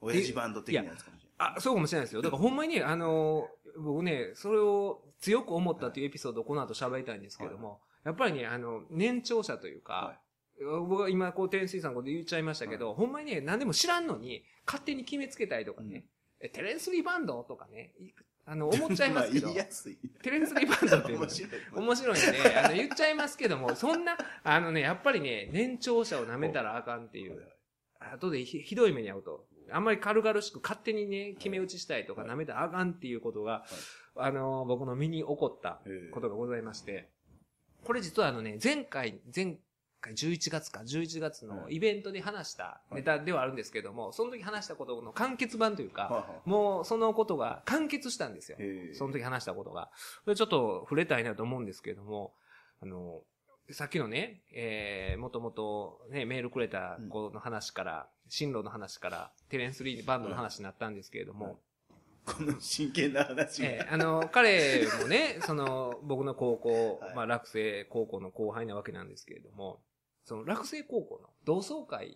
親父バンド的なやつかもしれない。あ、そうかもしれないですよ。だからほんまにね、あの、僕ね、それを強く思ったというエピソードをこの後喋りたいんですけども、やっぱりね、あの、年長者というか、は僕は今、こう、天水さんのこと言っちゃいましたけど、ほんまにね、何でも知らんのに、勝手に決めつけたりとかね、えテレンスリーバンドとかね、いあの、思っちゃいますけど。*laughs* テレンスリーバンドっていうの面白い。面白いんで、あの、言っちゃいますけども、そんな、あのね、やっぱりね、年長者を舐めたらあかんっていう。後でひひどい目に遭うと。あんまり軽々しく勝手にね、決め打ちしたいとか舐めたらあかんっていうことが、あの、僕の身に起こったことがございまして、これ実はあのね、前回、前回11月か、11月のイベントで話したネタではあるんですけども、その時話したことの完結版というか、もうそのことが完結したんですよ。その時話したことが。ちょっと触れたいなと思うんですけれども、あの、さっきのね、えー、もともとね、メールくれた子の話から、進路の話から、テレンスリーバンドの話になったんですけれども、この真剣な話。が。えーあの、彼もね、その、僕の高校、はい。まあ、落成高校の後輩なわけなんですけれども、その落成高校の同窓会っ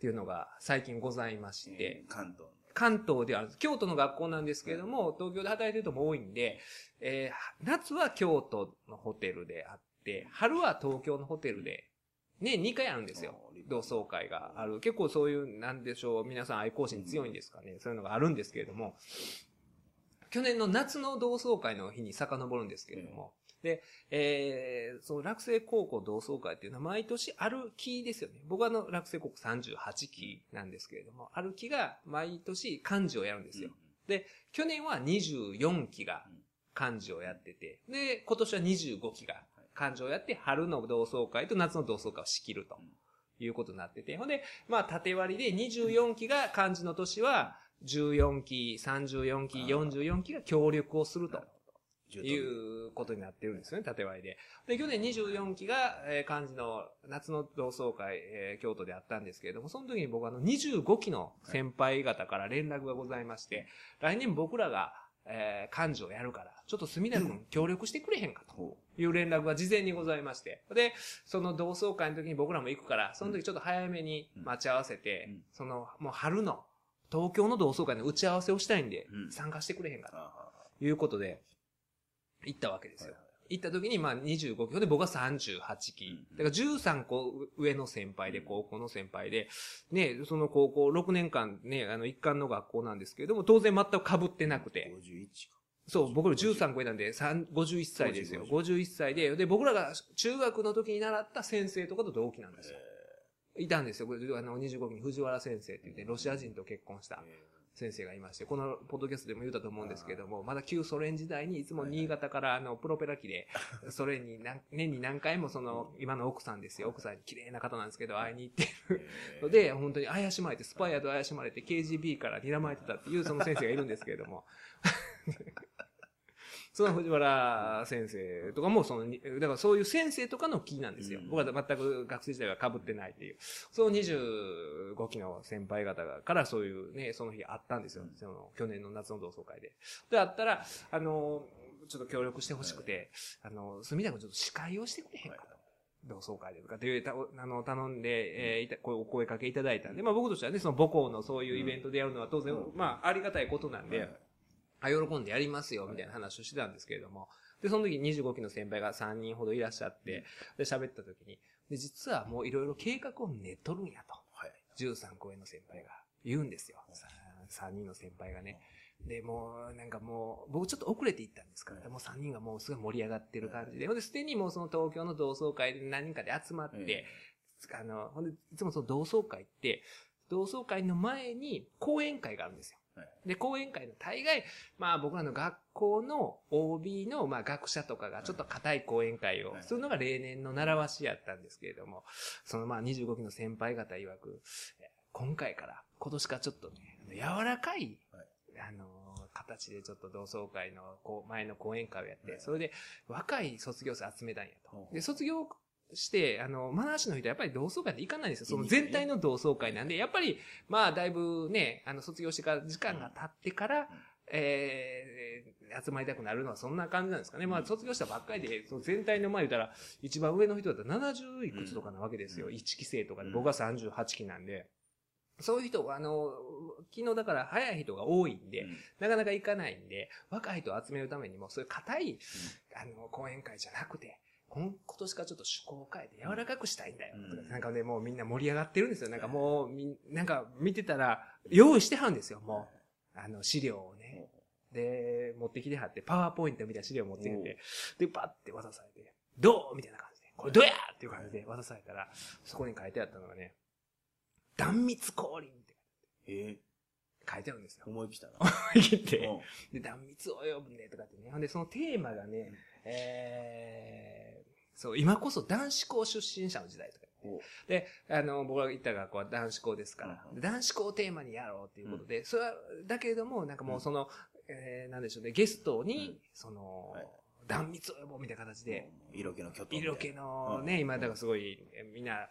ていうのが最近ございまして、関東の。関東では京都の学校なんですけれども、東京で働いてる人も多いんで、えー夏は京都のホテルであって、春は東京のホテルで、ね、2回あるんですよ。同窓会がある。結構そういう、なんでしょう、皆さん愛好心強いんですかね。そういうのがあるんですけれども、去年の夏の同窓会の日に遡るんですけれども、で、えー、その落成高校同窓会っていうのは毎年ある期ですよね。僕はあの落成高校38期なんですけれども、ある期が毎年漢字をやるんですよ。で、去年は24期が漢字をやってて、で、今年は25期が漢字をやって、春の同窓会と夏の同窓会を仕切るということになってて、ほんで、まあ、縦割りで24期が漢字の年は、14期、34期、44期が協力をすると。いうことになってるんですよね、縦割りで。で、去年24期が、えー漢字の夏の同窓会、えー京都であったんですけれども、その時に僕はあの25期の先輩方から連絡がございまして、来年僕らが、えー漢字をやるから、ちょっと墨田君協力してくれへんかとほいう連絡が事前にございまして。で、その同窓会の時に僕らも行くから、その時ちょっと早めに待ち合わせて、うん。その、もう春の東京の同窓会の打ち合わせをしたいんで、うん。参加してくれへんかということで、行ったわけですよ。行った時に、まあ25期で僕は38期。うんだから13個上の先輩で、高校の先輩で、ね、その高校6年間ね、あの一貫の学校なんですけれども、当然全く被ってなくて。51か。そう、僕ら13個上なんで、3 51歳ですよ。50 51歳で、で、僕らが中学の時に習った先生とかと同期なんですよ。いたんですよ。あの、25期に藤原先生って言って、ロシア人と結婚した先生がいまして、このポッドキャストでも言ったと思うんですけども、まだ旧ソ連時代にいつも新潟からあの、プロペラ機で、ソ連に何年に何回もその、今の奥さんですよ。奥さんに綺麗な方なんですけど、会いに行ってるので、本当に怪しまれて、スパイアと怪しまれて、KGB から睨まれてたっていうその先生がいるんですけれども、その藤原先生とかも、その、にだからそういう先生とかの気なんですよ。うん僕は全く学生時代は被ってないっていう。その25期の先輩方からそういうね、その日あったんですよ。その、去年の夏の同窓会で。で、あったら、あの、ちょっと協力してほしくて、あの、墨田君ちょっと司会をしてくれへんかと。同窓会でとかっていうた、あの、頼んで、えーいた、こうお声かけいただいたんで、まあ僕としてはね、その母校のそういうイベントでやるのは当然、まあありがたいことなんで、あ、喜んでやりますよ、みたいな話をしてたんですけれども、で、その時25期の先輩が3人ほどいらっしゃって、で、喋った時に、で、実はもういろいろ計画を練っとるんやと。はい。13個上の先輩が言うんですよ。さ3人の先輩がね。で、もう、なんかもう、僕ちょっと遅れて行ったんですから、もう3人がもうすごい盛り上がってる感じで、ほんで、すでにもうその東京の同窓会で何人かで集まって、あの、ほんで、いつもその同窓会って、同窓会の前に講演会があるんですよ。はい。で、講演会の大概、まあ僕らの学校の OB の、まあ学者とかがちょっと硬い講演会をするのが例年の習わしやったんですけれども、そのまあ25期の先輩方曰く、え今回から、今年からちょっとね、柔らかい、はい。あの形でちょっと同窓会のこう前の講演会をやって、はい。それで若い卒業生集めたんやと。で、卒業して、あの、マナー師の人はやっぱり同窓会って行かないんですよ。その全体の同窓会なんで、やっぱり、まあ、だいぶね、あの、卒業してから時間が経ってから、えー、集まりたくなるのはそんな感じなんですかね。まあ、卒業したばっかりで、その全体の前言ったら、一番上の人だったら70いくつとかなわけですよ。うん。1期生とかで、うん。僕は38期なんで。そういう人は、あの、昨日だから早い人が多いんで、なかなか行かないんで、若い人を集めるためにも、そういう硬い、あの、講演会じゃなくて、今今年からちょっと趣向を変えて柔らかくしたいんだよ。なんかね、もうみんな盛り上がってるんですよ。なんかもう、みんなんか見てたら、用意してはるんですよ、もう。あの、資料をね。で、持ってきてはって、パワーポイントみたいな資料を持ってきて、で、パッて渡されて、どう？みたいな感じで、これどうや？っていう感じで渡されたら、そこに書いてあったのがね、断密降臨ってえ？書いてあるんですよ。思い切ったな。思い切って。うんで、断密を呼ぶね、とかってね。ほんで、そのテーマがね、えー、そう、今こそ男子校出身者の時代とか。おで、あの、僕が行った学校は男子校ですから、うんで男子校をテーマにやろうっていうことで、それは、だけれども、なんかもうその、えー、なんでしょうね、ゲストに、うん。その、はい断密を呼ぼうみたいな形で、色気の巨頭。色気のうん。ね、今、だからすごい、えみんな、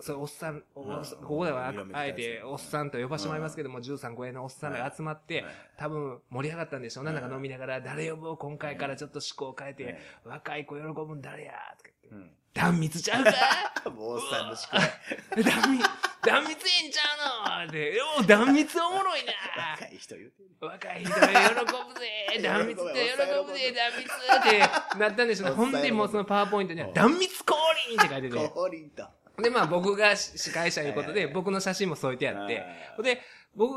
それおっさん、ここではあえておっさんと呼ばしてもらいますけども、13、5円のおっさんらが集まってはい、多分盛り上がったんでしょうなんか飲みながら、誰呼ぼう今回からちょっと思考を変えて、はい若い子喜ぶん誰やとか言って、うん。断密ちゃうかもうおっさんの思考。断密、断密えちゃうのって、お断密おもろいな。若い人言うてる。若い人が喜ぶぜ。*laughs* 断密って喜ぶぜ断密って。なったんでしょうね。ほんでもうそのパワーポイントには、断密降臨って書いてて。降臨と。で、まあ僕が司会者いうことで、僕の写真も添えてあって、で、僕、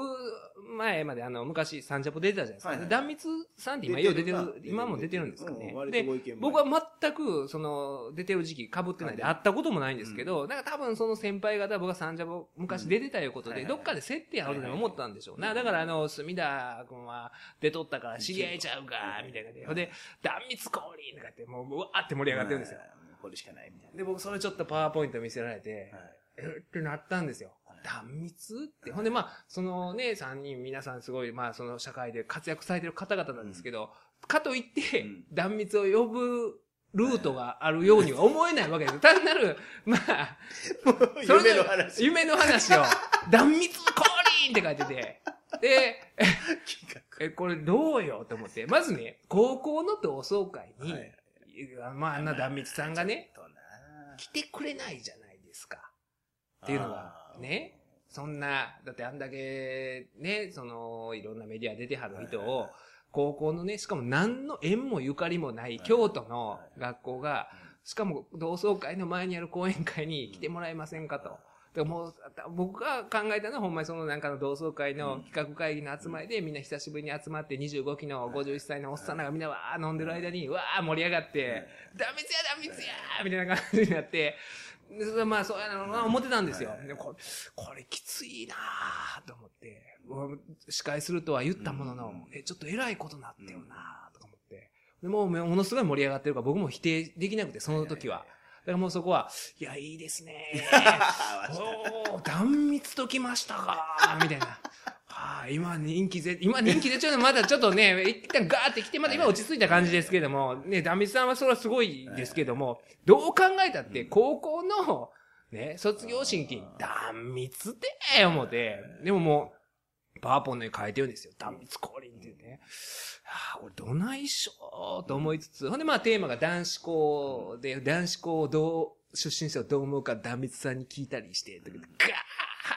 前まであの、昔、サンジャポ出てたじゃないですか。はいはいで断密さんって今、よう出てるる、今も出てるんですかうんね。割とで僕は全く、その、出てる時期被ってないんで、はい会ったこともないんですけど、なんか多分その先輩方、僕がサンジャポ昔出てたいうことで、どっかで接点あると思ったんでしょうな。だからあの、隅田君は出とったから知り合いちゃうか、みたいなで。ほんで、断密降臨とかって、もう、うわーって盛り上がってるんですよ。はいこれしかないみたいな。で、僕それちょっとパワーポイント見せられて、はいえってなったんですよはい。断密って。ほんで、まあ、そのね、三人皆さんすごい、まあ、その社会で活躍されてる方々なんですけど、かといって、うん断密を呼ぶルートがあるようには思えないわけですよ。*laughs* 単なる、まあ、夢の話。夢の話を、断密降臨って書いてて、で、*laughs* 企え、これどうよと思って、まずね、高校の同窓会に、はいまあ、あんな断密さんがね、来てくれないじゃないですか。っていうのがね、そんな、だってあんだけ、ね、その、いろんなメディア出てはる人を高校のね、しかも何の縁もゆかりもない京都の学校が、しかも同窓会の前にある講演会に来てもらえませんかと。でもう、僕が考えたのはほんまにそのなんかの同窓会の企画会議の集まりでみんな久しぶりに集まって25期の51歳のおっさんらがみんなわー飲んでる間にわー盛り上がって、ダメツやダメツやーみたいな感じになって、まあそうやな思ってたんですよ。でこれ、これきついなーと思って、うん司会するとは言ったものの、うんえ、ちょっと偉いことなってよなーとか思って。でもうものすごい盛り上がってるから僕も否定できなくて、その時は。だからもうそこは、いや、いいですね *laughs* おー、断密ときましたかみたいな。はあ、今人気ぜ、今人気絶頂でまだちょっとね、*laughs* 一旦ガーって来て、まだ今落ち着いた感じですけども、ね、断密さんはそれはすごいですけども、どう考えたって、高校の、ね、卒業式に断密って思って、でももう、パワーポンに書いてるんですよ。断密降臨ってね。はあ、これどないしょーと思いつつ、ほんでまあテーマが男子校で、男子校をどう、出身者をどう思うか断密さんに聞いたりして、とか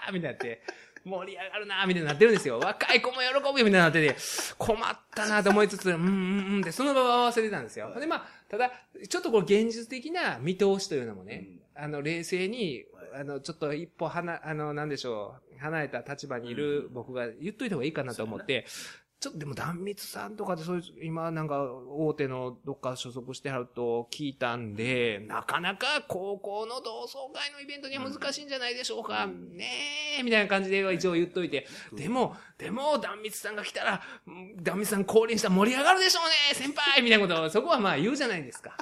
ガーみたいになって、盛り上がるなーみたいになってるんですよ。若い子も喜ぶよみたいになってて、困ったなと思いつつ、うんうんうんって、その場を合わせてたんですよ。でまあ、ただ、ちょっとこれ現実的な見通しというのもね、あの、冷静に、あの、ちょっと一歩離、あの、なんでしょう、離れた立場にいる僕が言っといた方がいいかなと思って、ちょっとでも断密さんとかでそういう、今なんか大手のどっか所属してはると聞いたんで、なかなか高校の同窓会のイベントには難しいんじゃないでしょうか。ねえ、みたいな感じで一応言っといて。でも、でも断密さんが来たら、うん断密さん降臨したら盛り上がるでしょうね先輩みたいなことをそこはまあ言うじゃないですか。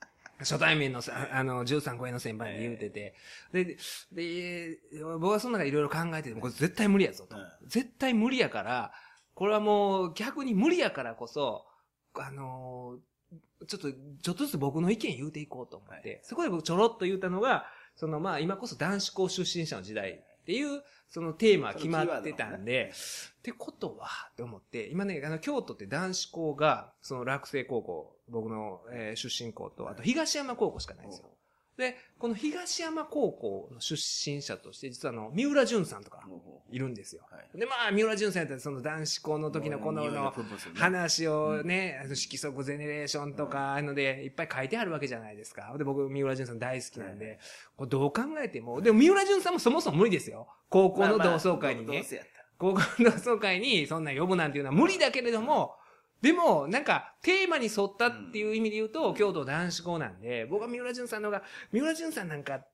*laughs* 初対面のさ、あの、13超えの先輩に言うてて。で、で、僕はその中いろいろ考えてても、これ絶対無理やぞと。絶対無理やから、これはもう逆に無理やからこそ、あのーちょっと、ちょっとずつ僕の意見言うていこうと思って、はい。そこで僕ちょろっと言ったのが、そのまあ今こそ男子校出身者の時代っていう、そのテーマが決まってたんで、ってことは、って思って、今ね、あの、京都って男子校が、その落成高校、僕の、えー出身校と、あと東山高校しかないんですよ。で、この東山高校の出身者として、実はあの、三浦淳さんとかいるんですよ。はいで、まあ、三浦淳さんやったらその男子校の時のこの、の話をね、色即ゼネレーションとか、あので、いっぱい書いてあるわけじゃないですか。で、僕、三浦淳さん大好きなんで、これどう考えても、でも三浦淳さんもそもそも無理ですよ。高校の同窓会にね。高校の同窓会にそんなん呼ぶなんていうのは無理だけれども、でも、なんか、テーマに沿ったっていう意味で言うと、京都男子校なんで、僕は三浦淳さんの方が、三浦淳さんなんか、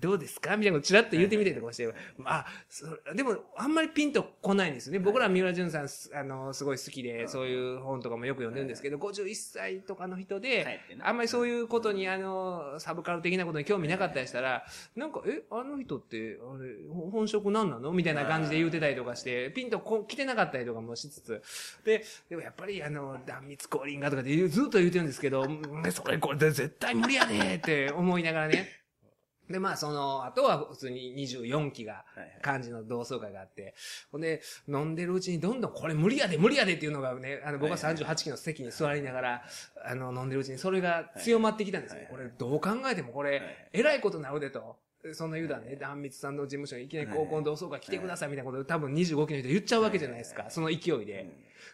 どうですか？みたいなことちらっと言ってみたりとかして、あ、そでも、あんまりピンとこないんですよね。僕ら三浦淳さん、すあの、すごい好きで、そういう本とかもよく読んでるんですけど、51歳とかの人で、あんまりそういうことに、あの、サブカル的なことに興味なかったりしたら、なんか、え、あの人って、あれ、ほ本職何なの？みたいな感じで言うてたりとかして、ピンとこ来てなかったりとかもしつつ、で、でもやっぱり、あの、断密降臨がとかって言うずっと言うてるんですけど、うんそれこれ絶対無理やでって思いながらね。で、まあ、その、あとは普通に24期が、漢字の同窓会があって、ほんで、飲んでるうちにどんどんこれ無理やで無理やでっていうのがね、あの、僕ははいはい38期の席に座りながら、あの、飲んでるうちにそれが強まってきたんですよ。はいこれどう考えてもこれ、はい。えらいことなるでと。そんな言うたらね、断密さんの事務所にいきなり高校の同窓会来てくださいみたいなこと多分25期の人言っちゃうわけじゃないですか。その勢いで。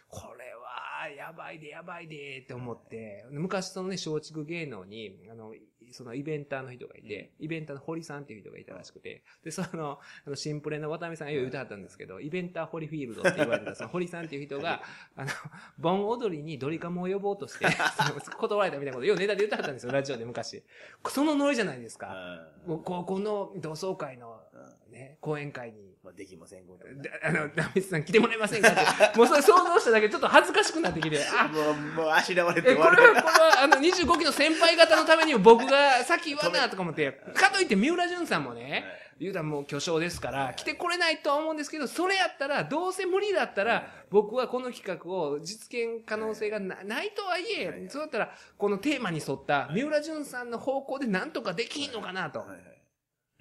これは、やばいでやばいでって思って、昔そのね、松竹芸能に、あの、そのイベンターの人がいて、イベンターの堀さんっていう人がいたらしくて、で、その、あの、シンプレの渡辺さんがよう言うてはったんですけど、イベンターホリフィールドって言われてた、*laughs* その堀さんっていう人が、あの、盆踊りにドリカムを呼ぼうとして、*laughs* 断られたみたいなこと、ようネタで言ってはったんですよ、ラジオで昔。そのノリじゃないですか。もう高校の同窓会の、ね、講演会に、まあ、できません。ことにであの、ダメスさん来てもらえませんかって、*laughs* もうそれ想像しただけでちょっと恥ずかしくなってきて、あ、もう、もう、あしらわれてえ、終わるこれは、これは、あの、25期の先輩方のためにも僕が先言わなとか思って、かといって三浦淳さんもね、言うたらもう巨匠ですから、来てこれないとは思うんですけど、それやったら、どうせ無理だったら、僕はこの企画を実現可能性がなないとはいえ、そうだったら、このテーマに沿った三浦淳さんの方向でなんとかできんのかなと。はい。はい。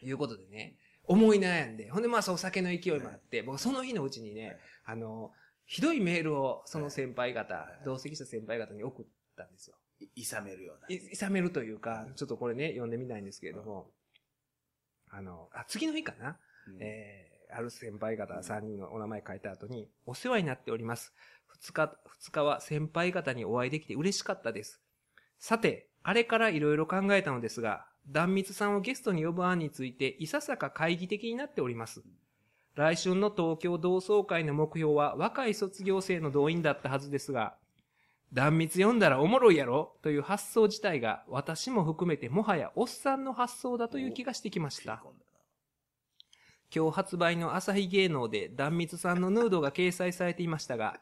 いうことでね、思い悩んで、ほんでまあそうお酒の勢いもあって、僕その日のうちにね、あの、ひどいメールをその先輩方、同席した先輩方に送ったんですよ。いいさめるような。い、いさめるというか、ちょっとこれね、読んでみたいんですけれども、あの、あ、次の日かな、うんえー、ある先輩方3人のお名前書いた後に、お世話になっております。2日、二日は先輩方にお会いできて嬉しかったです。さて、あれからいろいろ考えたのですが、断密さんをゲストに呼ぶ案について、いささか懐疑的になっております。来春の東京同窓会の目標は若い卒業生の動員だったはずですが、断密読んだらおもろいやろという発想自体が私も含めてもはやおっさんの発想だという気がしてきました。今日発売の朝日芸能で断密さんのヌードが掲載されていましたが、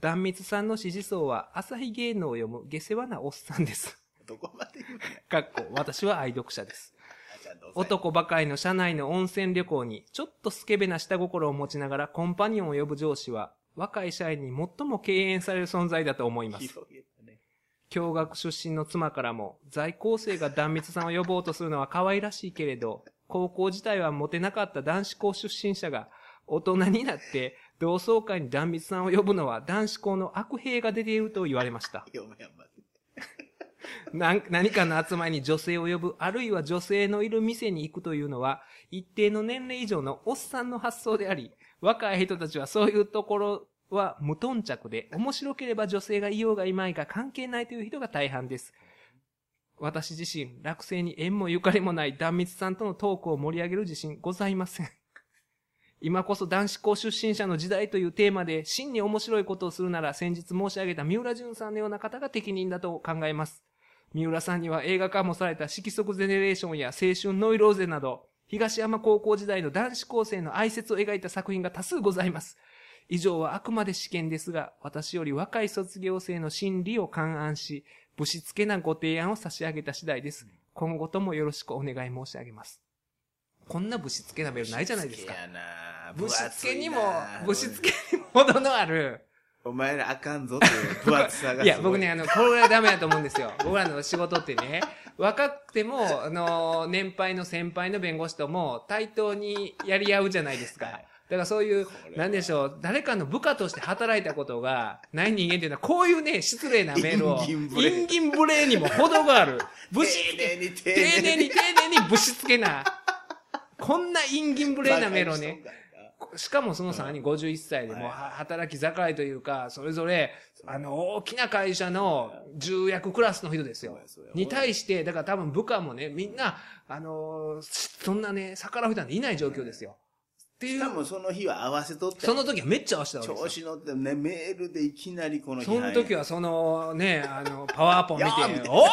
断密さんの支持層は朝日芸能を読む下世話なおっさんです。などこまで言うかっこ、私は愛読者です。男ばかりの社内の温泉旅行に、ちょっとスケベな下心を持ちながらコンパニオンを呼ぶ上司は、若い社員に最も敬遠される存在だと思います。共学出身の妻からも、在校生が断密さんを呼ぼうとするのは可愛らしいけれど、高校自体はモテなかった男子校出身者が、大人になって同窓会に断密さんを呼ぶのは男子校の悪兵が出ていると言われました。*laughs* 何かの集まりに女性を呼ぶ、あるいは女性のいる店に行くというのは、一定の年齢以上のおっさんの発想であり、若い人たちはそういうところは無頓着で、面白ければ女性がいようがいまいが関係ないという人が大半です。私自身、落成に縁もゆかりもない断密さんとのトークを盛り上げる自信ございません。今こそ男子校出身者の時代というテーマで真に面白いことをするなら先日申し上げた三浦淳さんのような方が適任だと考えます。三浦さんには映画化もされた色即ゼネレーションや青春ノイローゼなど、東山高校時代の男子高生の愛説を描いた作品が多数ございます。以上はあくまで試験ですが、私より若い卒業生の心理を勘案し、ぶしつけなご提案を差し上げた次第です。今後ともよろしくお願い申し上げます。こんなぶしつけなメールないじゃないですかぶしつけ。にもぶしつけにも程のある、お前らあかんぞっていう分厚さがい。いや、僕ね、あの、これはダメだと思うんですよ。*laughs* 僕らの仕事ってね、若くても、あの、年配の先輩の弁護士とも対等にやり合うじゃないですか。だからそういうなんでしょう、誰かの部下として働いたことがない人間っていうのは、こういうね、失礼なメールを、陰銀無礼にも程がある。ぶし丁寧に丁丁寧に寧に丁寧にぶしつけな、こんな陰銀無礼なメールをね、しかもその3人51歳でもう働き盛りというか、それぞれ、あの、大きな会社の重役クラスの人ですよ。に対して、だから多分部下もね、みんな、あの、そんなね、逆らう人なんていない状況ですよ。っていうしか、もその日は合わせとって。その時はめっちゃ合わせたわけですよ。調子乗ってね、メールでいきなりこの日その時はそのね、あの、パワーポン見ておー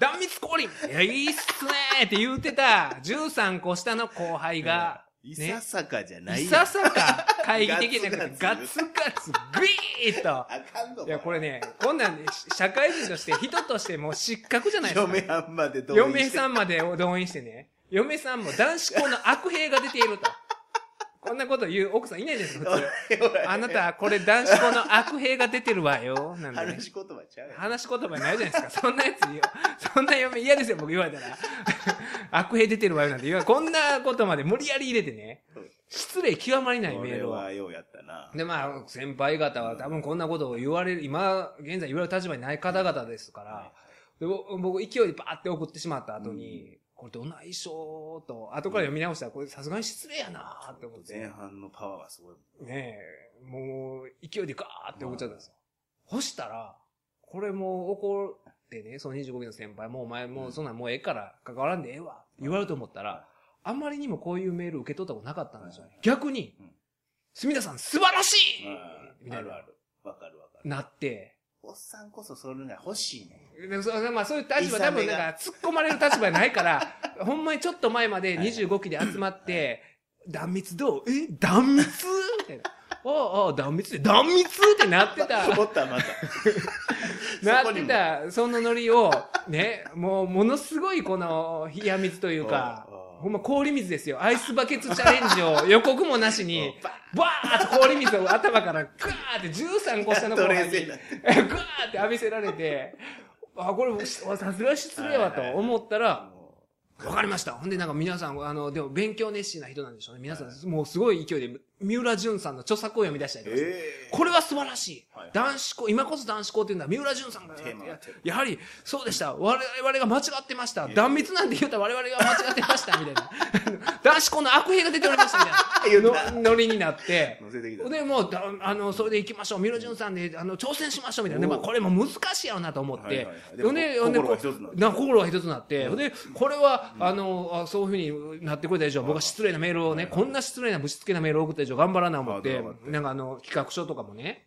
断蜜降臨いや、いいっすねーって言うてた、13個下の後輩が、いささかじゃないいやんささか会議的なくてガガツガツ、グイーッと。あかんのいや、これね、こんなんね、し社会人として、人としてもう失格じゃないですか。嫁はんまでして嫁さんまで動員してね、嫁さんも男子校の悪兵が出ていると。こんなこと言う奥さんいないですよ、普通。*laughs* あなた、これ男子校の悪兵が出てるわよ。なんでね、話し言葉ちゃう話し言葉ないじゃないですか。そんなやつ。そんな嫁嫌ですよ、僕言われたら。*laughs* 悪兵出てるわよなんて言わこんなことまで無理やり入れてね。失礼極まりないメールを。はようやったなで、まあ、先輩方は多分こんなことを言われる、今、現在言われる立場にない方々ですから、でぼ僕、勢いでバーって送ってしまった後に、これどないしょーと、後から読み直したら、これさすがに失礼やなーって思って。前半のパワーがすごいねえ、もう、勢いでガーって送っちゃったんですよ。そしたら、これもう怒ってね、その25期の先輩、もうお前もうそんなんもうええから関わらんでええわ。って言われると思ったら、あんまりにもこういうメール受け取ったことなかったんですよ。逆にうん、す田さん素晴らしいうん。みたいな。あるある。わかるわかる。なって、おっさんこそそれが欲しいね。でそまあそういう立場多分なんか突っ込まれる立場ないから、*laughs* ほんまにちょっと前まで25期で集まって、断蜜どう？え？断蜜みたいな。ああ、断蜜で、断蜜ってなってた。*laughs* 思ったまた *laughs* なってた、そのノリを、ね、*laughs* もう、ものすごいこの、冷や水というかほんま氷水ですよ。アイスバケツチャレンジを予告もなしに、*laughs* バーッと氷水を頭からガーって13個下の後輩に、ガーって浴びせられて、あ、これ、さすが失礼わと思ったら、もわかりました。ほんでなんか皆さん、あの、でも勉強熱心な人なんでしょうね。皆さん、もうすごい勢いで、三浦淳さんの著作を読み出したりとかしてええこれは素晴らしい。はい男子校、今こそ男子校っていうんだ。三浦淳さんがやはり、そうでした。我々が間違ってました。断蜜なんて言うたら我々が間違ってました。みたいな。*laughs* 男子校の悪兵が出ておりました。みたいな *laughs* のノリになって。で、もう、だあの、それで行きましょう。三浦淳さんで、あの、挑戦しましょう。みたいな。でまあ、これも難しいやろなと思ってはいはいで、心が一つになってな心が一つになって。ほんで、これは、あの、あそういうふうになってくれた以上、僕は失礼なメールをね、こんな失礼なぶしつけなメールを送った以上頑張らな思ってなんかあの、企画書とかもね、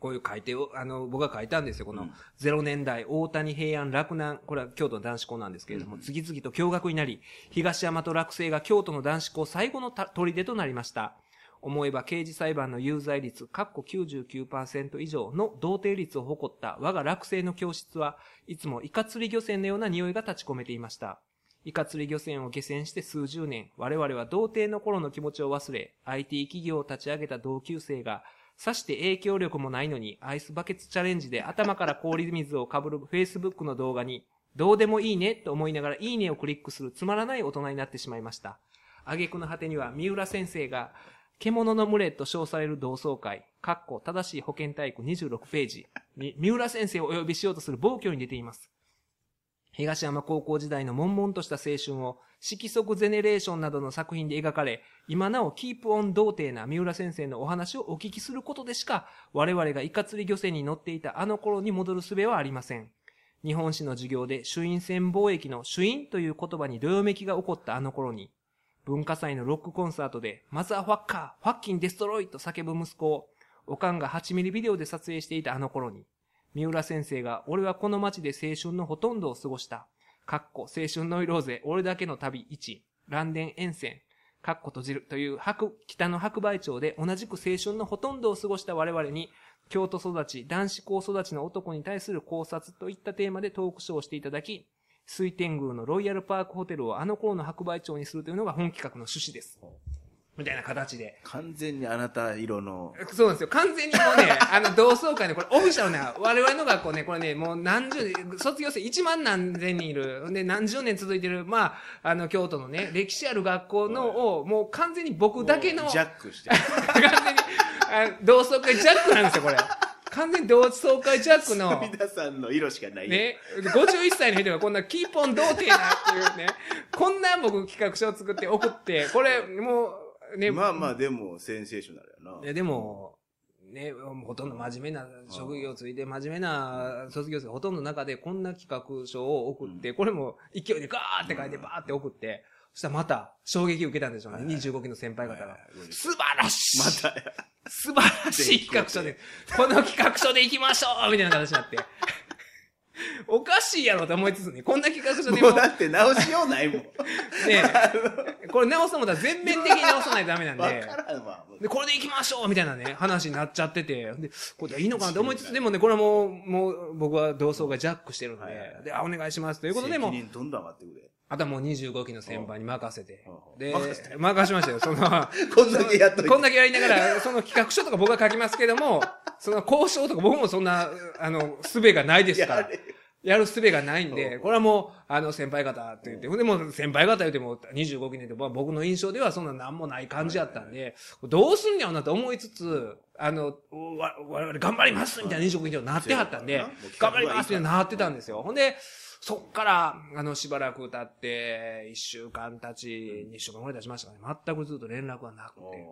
こういう書いてを、あの、僕が書いたんですよ。このうん、0年代、大谷平安洛南、これは京都の男子校なんですけれども、次々と驚愕になり、東山と落成が京都の男子校最後のた砦となりました。思えば刑事裁判の有罪率、括弧99%以上の同定率を誇った我が落成の教室はいつもイカ釣り漁船のような匂いが立ち込めていました。イカ釣り漁船を下船して数十年、我々は童貞の頃の気持ちを忘れ、IT 企業を立ち上げた同級生が、さして影響力もないのに、アイスバケツチャレンジで頭から氷水をかぶる Facebook の動画に、どうでもいいねと思いながらいいねをクリックするつまらない大人になってしまいました。挙句の果てには、三浦先生が、獣の群れと称される同窓会、かっこ正しい保健体育26ページに、三浦先生をお呼びしようとする暴挙に出ています。東山高校時代の悶々とした青春を、色即ゼネレーションなどの作品で描かれ、今なおキープオン童貞な三浦先生のお話をお聞きすることでしか、我々がイカ釣り漁船に乗っていたあの頃に戻る術はありません。日本史の授業で朱印船貿易の朱印という言葉にどよめきが起こったあの頃に、文化祭のロックコンサートで、マザーファッカー、ファッキンデストロイと叫ぶ息子を、おかんが8ミリビデオで撮影していたあの頃に、三浦先生が、俺はこの街で青春のほとんどを過ごした。かっこ、青春ノイローゼ、俺だけの旅1、蘭電沿線、かっこ閉じるという白、北の白梅町で同じく青春のほとんどを過ごした我々に、京都育ち、男子校育ちの男に対する考察といったテーマでトークショーをしていただき、水天宮のロイヤルパークホテルをあの頃の白梅町にするというのが本企画の趣旨です。みたいな形で。う完全にあなた色の。そうなんですよ。完全にもうね、*laughs* あの、同窓会ね、これ、オフィシャルな、我々の学校ね、これね、もう何十年、卒業生1万何千人いる、で、何十年続いてる、まあ、あの、京都のね、歴史ある学校のを、もう完全に僕だけの、ジャックして。*laughs* 完全に、あ同窓会ジャックなんですよ、これ。完全に同窓会ジャックの、皆さんの色しかない。ね、51歳の人がこんなキーポン童貞なっていうね、こんな僕企画書を作って送って、これもう、ね、まあまあでもセンセーショナルやな。えでも、ね、ほとんど真面目な職業ついて、真面目な卒業生ほとんどの中でこんな企画書を送って、これも勢いでガーって書いてバーって送って、そしたらまた衝撃受けたんでしょうね。25期の先輩方が。素晴らしい。またや。素晴らしい企画書で、この企画書で行きましょうみたいな形になって。*laughs* おかしいやろと思いつつね、こんな企画書でも。もう、だって直しようないもん。*laughs* ねこれ直すのもだ全面的に直さないとダメなんわで、からんわ。で、これで行きましょうみたいなね、話になっちゃってて、で、これでいいのかなって思いつつ、でもね、これはもう、もう、僕は同窓会ジャックしてるんで、で、あ、お願いしますということでもう。責、任どんどん上がってくれ。あとはもう25期の先輩に任せて。うん、で任せて、任しましたよ、その、*laughs* こんだけやっといて。こんだけやりながら、その企画書とか僕は書きますけども、*laughs* その交渉とか僕もそんな、あの、術がないですから。や。る術がないんで、う。んこれはもう、あの、先輩方って言って、ほん。でもう先輩方言っても25期年で、まあ僕の印象ではそんな何もない感じやったんで、どうすんやろなと思いつつ、あの、わ我々頑張りますみたいな25期年になってはったんで頑張りますってなってたんですよ。ほんで、そっから、あの、しばらく経って、1週間経ち、2週間ぐらい経ちましたかね。全くずっと連絡がなくて。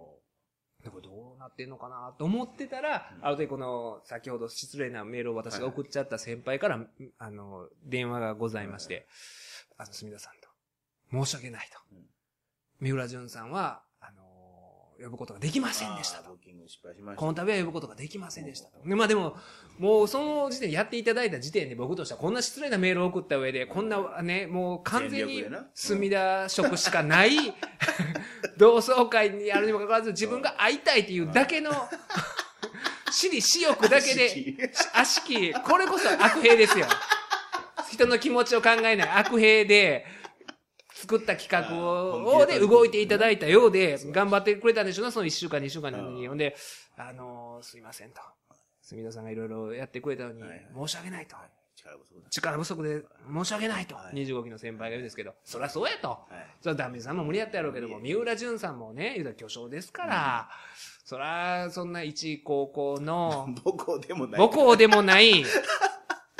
でこれどうなってんのかなと思ってたら、ある時この、先ほど失礼なメールを私が送っちゃった先輩から、あの、電話がございまして、あの、墨田さんと、申し訳ないとうん。三浦淳さんは、呼ぶことができませんでしたと。この度は呼ぶことができませんでしたと。で、まあでも、もうその時点でやっていただいた時点で僕としてはこんな失礼なメールを送った上で、こんなね、もう完全に墨田色しかない *laughs* *laughs* 同窓会にあるにもかかわらず自分が会いたいっていうだけの、私利私欲だけで、悪しき、これこそ悪兵ですよ。人の気持ちを考えない悪兵で、作った企画を、で動いていただいたようで、頑張ってくれたんでしょうな、その1週間、2週間なのに。うんほんで、あのーすいませんと。墨田さんがいろいろやってくれたのにはい、申し訳ないと。力不足だ。力不足で申し訳ないと。はい25期の先輩が言うんですけど、そりゃそうやと。はい。それはダメさんも無理やったやろうけども、三浦淳さんもね、言うたら巨匠ですから、そら、そんな一高校の、*laughs* 母校でもない。母校でもない、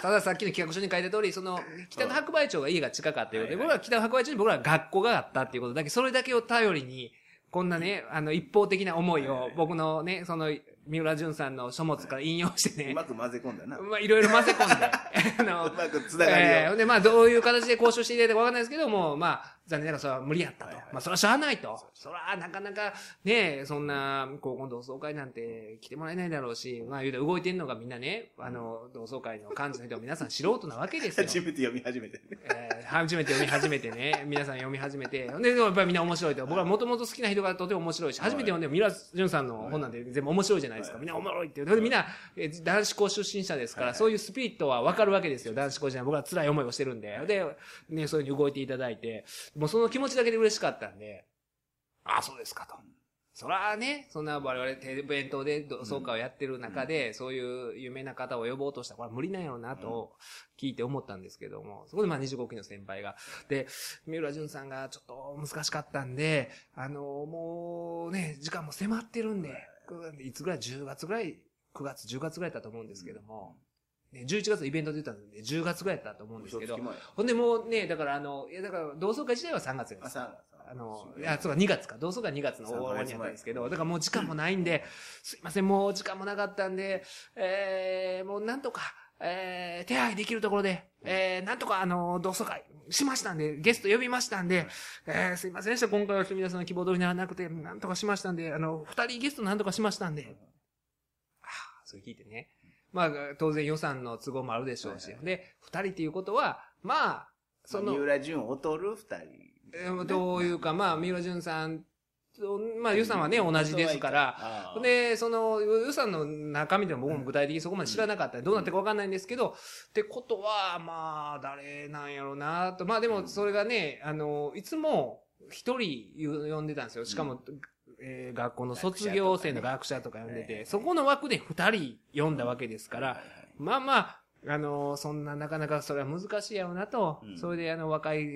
たださっきの企画書に書いた通り、その、北の白梅町が家が近かったようで、はいはい僕ら北の白梅町に僕ら学校があったっていうことだけ、それだけを頼りに、こんなね、あの、一方的な思いを僕のね、その、三浦淳さんの書物から引用してね、うまく混ぜ込んだな。うまあ、いろいろ混ぜ込んで、あの、まくつながりを。えーで、まあ、どういう形で交渉していただいたかわかんないですけども、まあ、残念ながらそれは無理やったと。はいはいまあ、それはしゃあないと。それはなかなか、ね、そんな、高校の同窓会なんて来てもらえないだろうし、まあ、言うて動いてんのがみんなね、あの、同窓会の幹事の人は皆さん素人なわけですよ。初めて読み始めて。えー初めて読み始めてね、皆さん読み始めて、で、やっぱりみんな面白いと。僕はもともと好きな人がとても面白いし、初めて読んでも、ミラジュンさんの本なんて全部面白いじゃないですか。みんなおもろいっていう。でみんな、えー男子校出身者ですから、はいそういうスピリットはわかるわけですよ。男子校じゃない。僕は辛い思いをしてるんで。で、ね、そういうふうに動いていただいて、もうその気持ちだけで嬉しかったんで、ああ、そうですかと。そらね、そんな我々テ弁当で同窓会をやってる中で、そういう有名な方を呼ぼうとしたら、これは無理なんやろうなと聞いて思ったんですけども、そこでまあ25期の先輩が、で、三浦淳さんがちょっと難しかったんで、あの、もうね、時間も迫ってるんで、いつぐらい ?10 月ぐらい ?9 月、10月ぐらいだったと思うんですけども、ね、11月イベントで言ったんで、10月ぐらいだったと思うんですけどほんでもうね、だからあの、いやだから同窓会自体は3月です。あさあの、いや、そうか、2月か。同窓会2月の終わりにやったんですけど、だからもう時間もないんで、すいません、もう時間もなかったんで、えー、もうなんとか、えー、手配できるところで、えー、なんとかあの、同窓会しましたんで、ゲスト呼びましたんで、えー、すいませんでした、今回は皆さんの希望通りにならなくて、なんとかしましたんで、あの、二人ゲストなんとかしましたんで、ああ、それ聞いてね。まあ、当然予算の都合もあるでしょうし、はいはいで、二人っていうことは、まあ、その、三浦淳を劣る二人。えーどういうか、まあ、三浦淳さんと、まあ、予算はね、同じですから、で、その予算の中身でも僕も具体的にそこまで知らなかった。どうなってるかわかんないんですけど、ってことは、まあ、誰なんやろうなと。まあでも、それがね、あの、いつも一人呼んでたんですよ。しかも、えー学校の卒業生の学者とか呼んでて、そこの枠で二人呼んだわけですから、まあまあ、あのそんな、なかなかそれは難しいやろうなと、うん。それであの、若い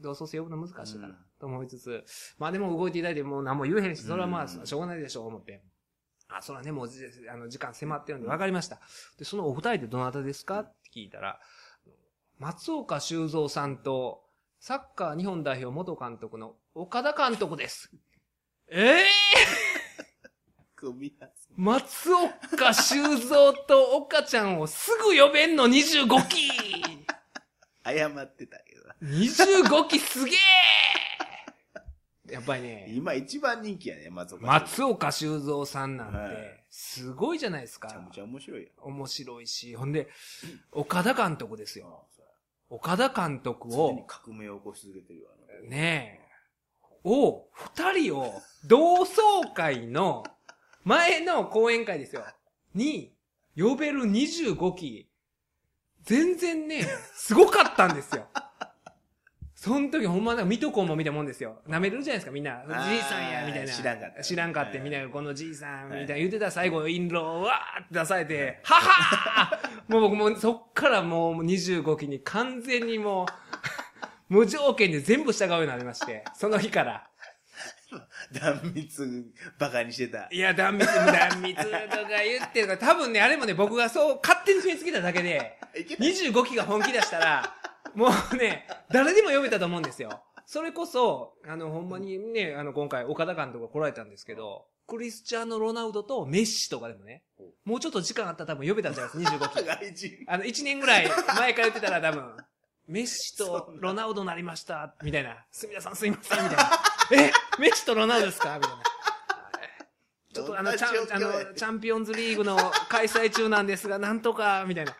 同窓生呼ぶの難しいかなうんと思いつつ、まあでも動いていただいてもう何も言えへんし、それはまあ、うん。しょうがないでしょう、思って。あ、それはね、もうじ、あの、時間迫ってるんで分かりました。で、そのお二人でどなたですかって聞いたら、松岡修造さんと、サッカー日本代表元監督の岡田監督です。ええ組み合わせ松岡修造と岡ちゃんをすぐ呼べんの？25期謝ってたけどな。25期すげえやっぱりね、今一番人気やね、松岡。松岡修造さんなんはいて、すごいじゃないですかめちゃめ。ちゃ面白いよ。面白いし、ほんで、岡田監督ですよ。岡田監督常にを、革命を起こし続けてるよ。あのねえ、を、二人を、同窓会の、前の講演会ですよ。に、呼べる25期、全然ね、すごかったんですよ。その時ほんまなんか水戸黄門みたいなもんですよ。舐めるじゃないですか、みんな。じいさんや、みたいな。知らんかった知らんかって、はいみんながこのじいさん、みたいなはい言ってたら最後、印籠をわーって出されて、ははーもう僕もうそっからもう25期に完全にもう、無条件で全部従うようになりまして、*laughs* その日から。断密バカにしてた。いや、断密、断密とか言ってるから、多分ね、あれもね、僕がそう、勝手に決めつけただけで、いけた25期が本気出したら、もうね、誰でも読めたと思うんですよ。それこそ、あの、ほんまにね、あの、今回、岡田監督が来られたんですけど、クリスチャーノ・ロナウドとメッシとかでもね、もうちょっと時間あったら多分読めたんじゃないですか、25期。*laughs* あの、1年ぐらい前から言ってたら多分、メッシとロナウドになりました、みたいな。すみださんすいません、みたいな。*laughs* えメッシとロナウドですか？みたいな。*laughs* ちょっとあの、チャン、あの、チャンピオンズリーグの開催中なんですが、なんとか、みたいな。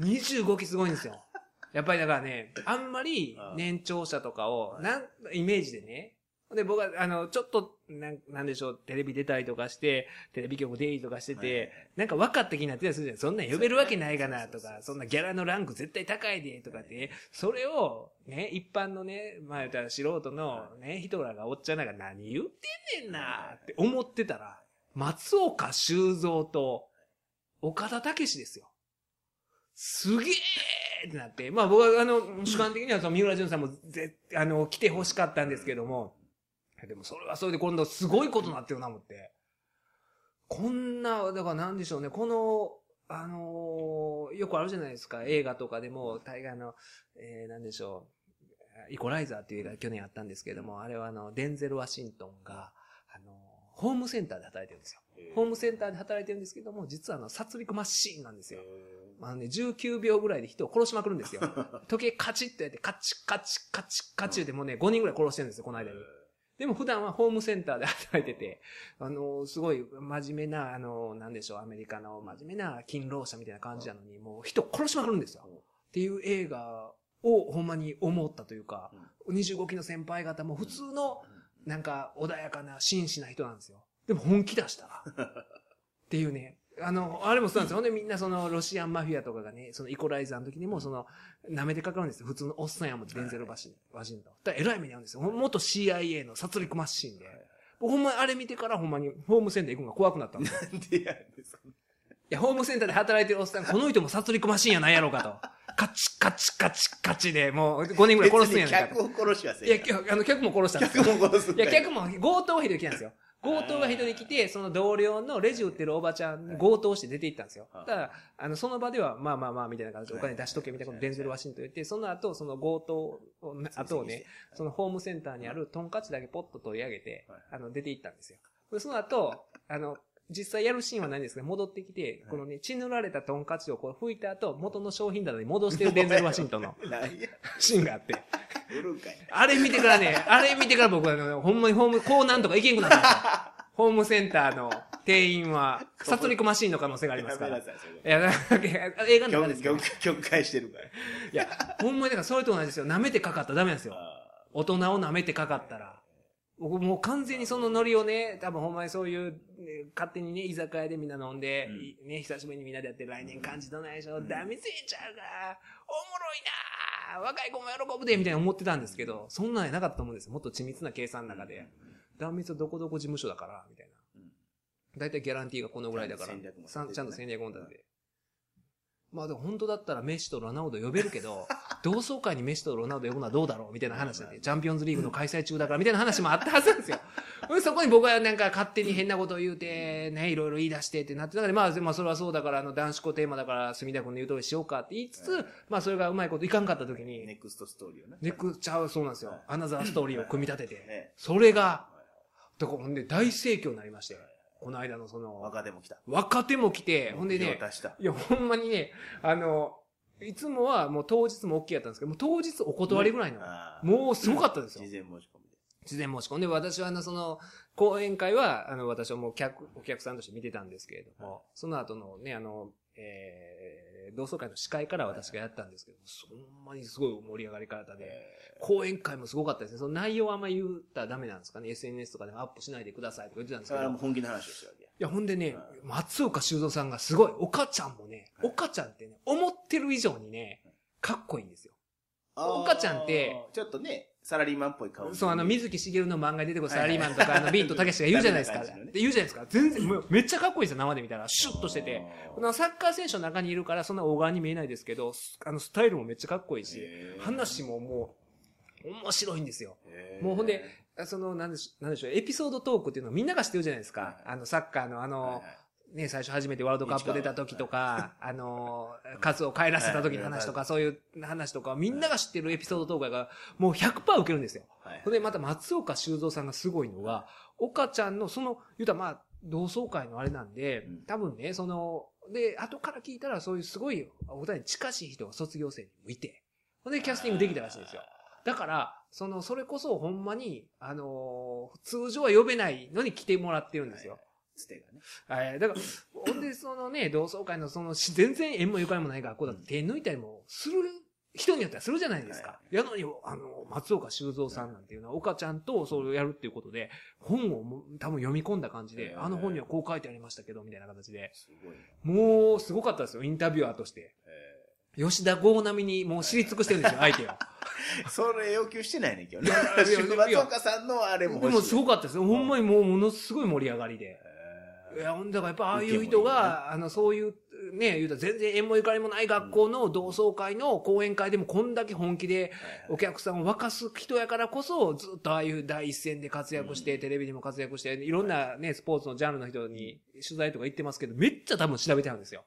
25期すごいんですよ。やっぱりだからね、あんまり年長者とかを、なん、イメージでね。で、僕は、あの、ちょっと、なん、なんでしょう、テレビ出たりとかして、テレビ局出入りとかしてて、なんか分かった気になってたりするじゃん。そんなん呼べるわけないかなとか、そんなギャラのランク絶対高いで、とかって、それを、ね、一般のね、まあ言ったら素人のね、人らがおっちゃんなんか何言ってんねんなって思ってたら、松岡修造と、岡田武史ですよ。すげーってなって、まあ僕はあの、主観的にはその三浦淳さんもぜ、あの、来て欲しかったんですけども、でもそれはそれで今度すごいことになってるな思って。こんな、だからなんでしょうね、この、あのーよくあるじゃないですか、映画とかでも、大概の、えー、なんでしょう、イコライザーっていう映画去年あったんですけれども、あれはあの、デンゼル・ワシントンが、あのホームセンターで働いてるんですよ。ホームセンターで働いてるんですけども、実はあの、殺戮マシーンなんですよ。あのね、19秒ぐらいで人を殺しまくるんですよ。時計カチッとやって、カチッカチッカチッカチッでもうね、5人ぐらい殺してるんですよ、この間に。でも普段はホームセンターで働いてて、あの、すごい真面目な、あの、なんでしょう、アメリカの真面目な勤労者みたいな感じなのに、もう人殺しまくるんですよ。っていう映画をほんまに思ったというか、25期の先輩方も普通の、なんか穏やかな真摯な人なんですよ。でも本気出したら。*laughs* っていうね。あの、あれもそうなんですよ。ほんでみんなそのロシアンマフィアとかがね、そのイコライザーの時にもその、舐めてかかるんですよ。普通のおっさんやもん、デンゼルバシワシントン。だから偉い目に遭うんですよ。ほん元 CIA の殺戮マシンで。僕ほんまにあれ見てからほんまにホームセンター行くのが怖くなったんですよ。なんでやねんそんいや、ホームセンターで働いてるおっさん、この人も殺戮マシンやないやろうかと。カチカチカチカチで、もう5人ぐらい殺すんや別ないか客を殺しはせいや、あの、客も殺したんですよ。客も殺すんいや、かい客も強盗が一人来たんですよ。強盗が一人来て、その同僚のレジ売ってるおばちゃんに強盗して出て行ったんですよ。はい。ただ、あの、その場では、まあまあまあ、みたいな感じでお金出しとけみたいなことをデンゼル・ワシントン言って、その後、その強盗を、後をね、そのホームセンターにあるトンカチだけポッと取り上げてはい、あの、出て行ったんですよ。で、その後、あの、実際やるシーンはないんですけど、戻ってきて、このね、血塗られたトンカチをこう拭いた後、元の商品棚に戻してるデンゼル・ワシントンの *laughs* シーンがあって。あれ見てからね、あれ見てから僕はあの、ほんまにホーム、こうなんとかいけんくなった。ホームセンターの店員は、殺戮マシーンの可能性がありますから。い、や、なんか映画の中ですけど。曲、解してるから。いや、ほんまにだからそれと同じですよ。舐めてかかったらダメなんですよ。あ大人を舐めてかかったら。僕もう完全にそのノリをね、多分ほんまにそういう、ね勝手にね、居酒屋でみんな飲んで、うんいね、久しぶりにみんなでやって来年感じどないでしょ、ダメせえちゃうが、おもろいな若い子も喜ぶで、みたいな思ってたんですけど、そんなんやなかったと思うんですよ。もっと緻密な計算の中で。断密はどこどこ事務所だから、みたいなうん。だいたいギャランティーがこのぐらいだからちゃんと戦略も立てて。まあでも本当だったらメッシとロナウド呼べるけど、*laughs* 同窓会にメッシとロナウド呼ぶのはどうだろうみたいな話で、チャンピオンズリーグの開催中だからみたいな話もあったはずなんですよ。で *laughs* そこに僕はなんか勝手に変なことを言うて、ね、いろいろ言い出してってなってた中で、まあ、まあそれはそうだから、あの男子校テーマだから、墨田君の言う通りしようかって言いつつ、まあそれがうまいこといかんかった時ーに、ネクストストーリーをね。ネクちゃうそうなんですよ。アナザーストーリーを組み立てて、ね。それが、だからほんで大盛況になりまして、この間のその、若手も来た。若手も来て、ほんでね。いや、ほんまにね、あの、いつもはもう当日も OK やったんですけど、もう当日お断りぐらいの、もうすごかったですよ事前申し込みで。事前申し込んで、私はあの、その、講演会は、あの、私はもう客、お客さんとして見てたんですけれども、はいその後のね、あの、えー、同窓会の司会から私がやったんですけど、そんなにすごい盛り上がり方で、講演会もすごかったですね。その内容はあんま言ったらダメなんですかね。SNS とかでアップしないでくださいとか言ってたんですけど。それはいもう本気の話をしてるわけや。や、ほんでねはい、松岡修造さんがすごい、岡ちゃんもね、はい岡ちゃんってね、思ってる以上にね、かっこいいんですよ。岡ちゃんって、ちょっとね、サラリーマンっぽい顔そう、あの、水木しげるの漫画に出てくるサラリーマンとか、あの、ビートたけしが言うじゃないですか。言うじゃないですか。全然、めっちゃかっこいいですよ、生で見たら。シュッとしてて。このサッカー選手の中にいるから、そんな大柄に見えないですけど、あの、スタイルもめっちゃかっこいいし、話ももう、面白いんですよ。もうほんで、その、なんでしなんでしょう、エピソードトークっていうのをみんなが知ってるじゃないですかはい。あの、サッカーのあはいのは、ね、最初初めてワールドカップ出た時とか、あの、数を帰らせた時の話とか、そういう話とか、みんなが知ってるエピソードトークが、もう100%受けるんですよ。いはいほんで、また松岡修造さんがすごいのが、岡ちゃんの、その、言うたらまあ、同窓会のあれなんでうん、多分ね、その、で、後から聞いたら、そういうすごい、お二人に近しい人が卒業生にもいて、ほんで、キャスティングできたらしいんですよ。だから、その、それこそほんまに、あのー通常は呼べないのに来てもらってるんですよ。つてがね。はい。だから、ほんで、そのね、同窓会の、その、し全然縁もゆかりもない学校だって手抜いたりもする、人によってはするじゃないですか。やのに、あの、松岡修造さんなんていうのは、岡ちゃんとそれをやるっていうことで、本をも多分読み込んだ感じで、あの本にはこう書いてありましたけど、みたいな形で、すごいな。もう、すごかったですよ、インタビュアーとして。へ吉田剛並みにもう知り尽くしてるんですよ、相手を。ー *laughs* それ要求してないねんけどね。松岡さんのあれもで。もすごかったですよ。ほんまにもうものすごい盛り上がりで。へいや、ほんだからやっぱああいう人が、あの、そういう、ね、言うたら全然縁もゆかりもない学校の同窓会の講演会でもこんだけ本気でーお客さんを沸かす人やからこそ、ずっとああいう第一線で活躍して、うん。テレビにも活躍して、いろんなね、スポーツのジャンルの人に取材とか行ってますけど、めっちゃ多分調べてあるんですよ。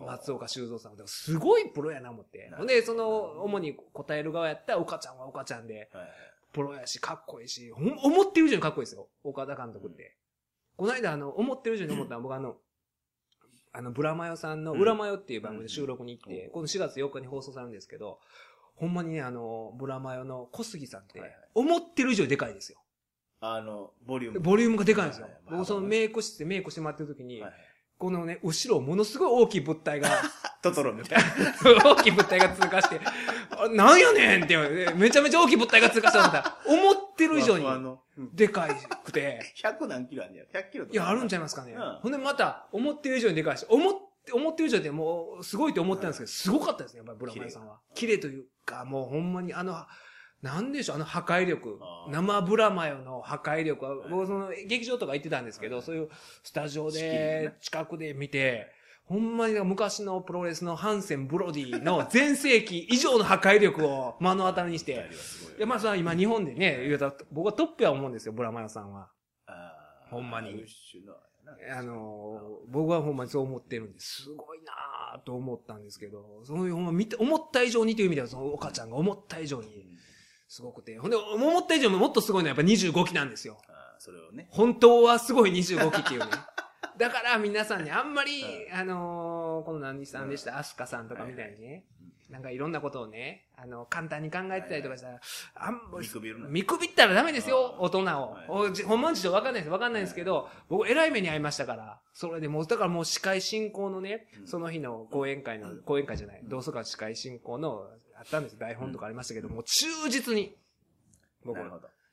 松岡修造さんすごいプロやな思って。ほんで、その、主に答える側やったら、岡ちゃんは岡ちゃんで、はいプロやし、かっこいいし、思ってる以上にかっこいいですよ。岡田監督って。この間、あの、思ってる以上に思ったのは、僕あの、あの、ブラマヨさんの、うん。裏マヨっていう番組で収録に行って、うん。この4月4日に放送されるんですけど、ほんまにね、あの、ブラマヨの小杉さんって思ってる以上にでかいですよ。あの、ボリューム。ボリュームがでかいんですよ。僕そのメイク室でメイクしてもらってる時にはい、このね、後ろものすごい大きい物体が、*laughs* トトロみたいな。*laughs* 大きい物体が通過して、あなんやねんって、めちゃめちゃ大きい物体が通過したんだった。ら、思ってる以上にでかいくて、*laughs* 100何キロあんねや。100キロとか。いや、あるんちゃいますかね。うん。ほんでまた、思ってる以上にでかいし、思って、思ってる以上でもう、すごいと思ってたんですけど、すごかったですね、やっぱりブラマヨさんは。綺麗というか、もうほんまにあの、なんでしょう、あの破壊力。生ブラマヨの破壊力。は、はい。僕その劇場とか行ってたんですけど、はいそういうスタジオでね。近くで見て、ほんまに昔のプロレスのハンセン・ブロディの全盛期以上の破壊力を目の当たりにして、いや、まあ、それは今日本でね、言うたら、僕はトップや思うんですよ、ブラマヨさんは。ほんまにあの僕はほんまにそう思ってるんですごいなぁと思ったんですけど、そういうほんま見て、思った以上にという意味では、その岡ちゃんが思った以上にすごくて、ほんで、思った以上にもっとすごいのはやっぱ25期なんですよ。それをね。本当はすごい25期っていうね。だから皆さんね、あんまり、うん。あのーこの何さんでした、アスカさんとかみたいにね、なんかいろんなことをね、あの、簡単に考えてたりとかしたら、あんま見くびるな。見くびったらダメですよ、あ大人を。はい。おじほんまの事情わかんないです。わかんないですけど、僕、偉い目に遭いましたから、それでもう、だからもう司会進行のねう、ん。その日の講演会の、講演会じゃない、同窓会司会進行の、あったんです。台本とかありましたけど、もう忠実に、僕。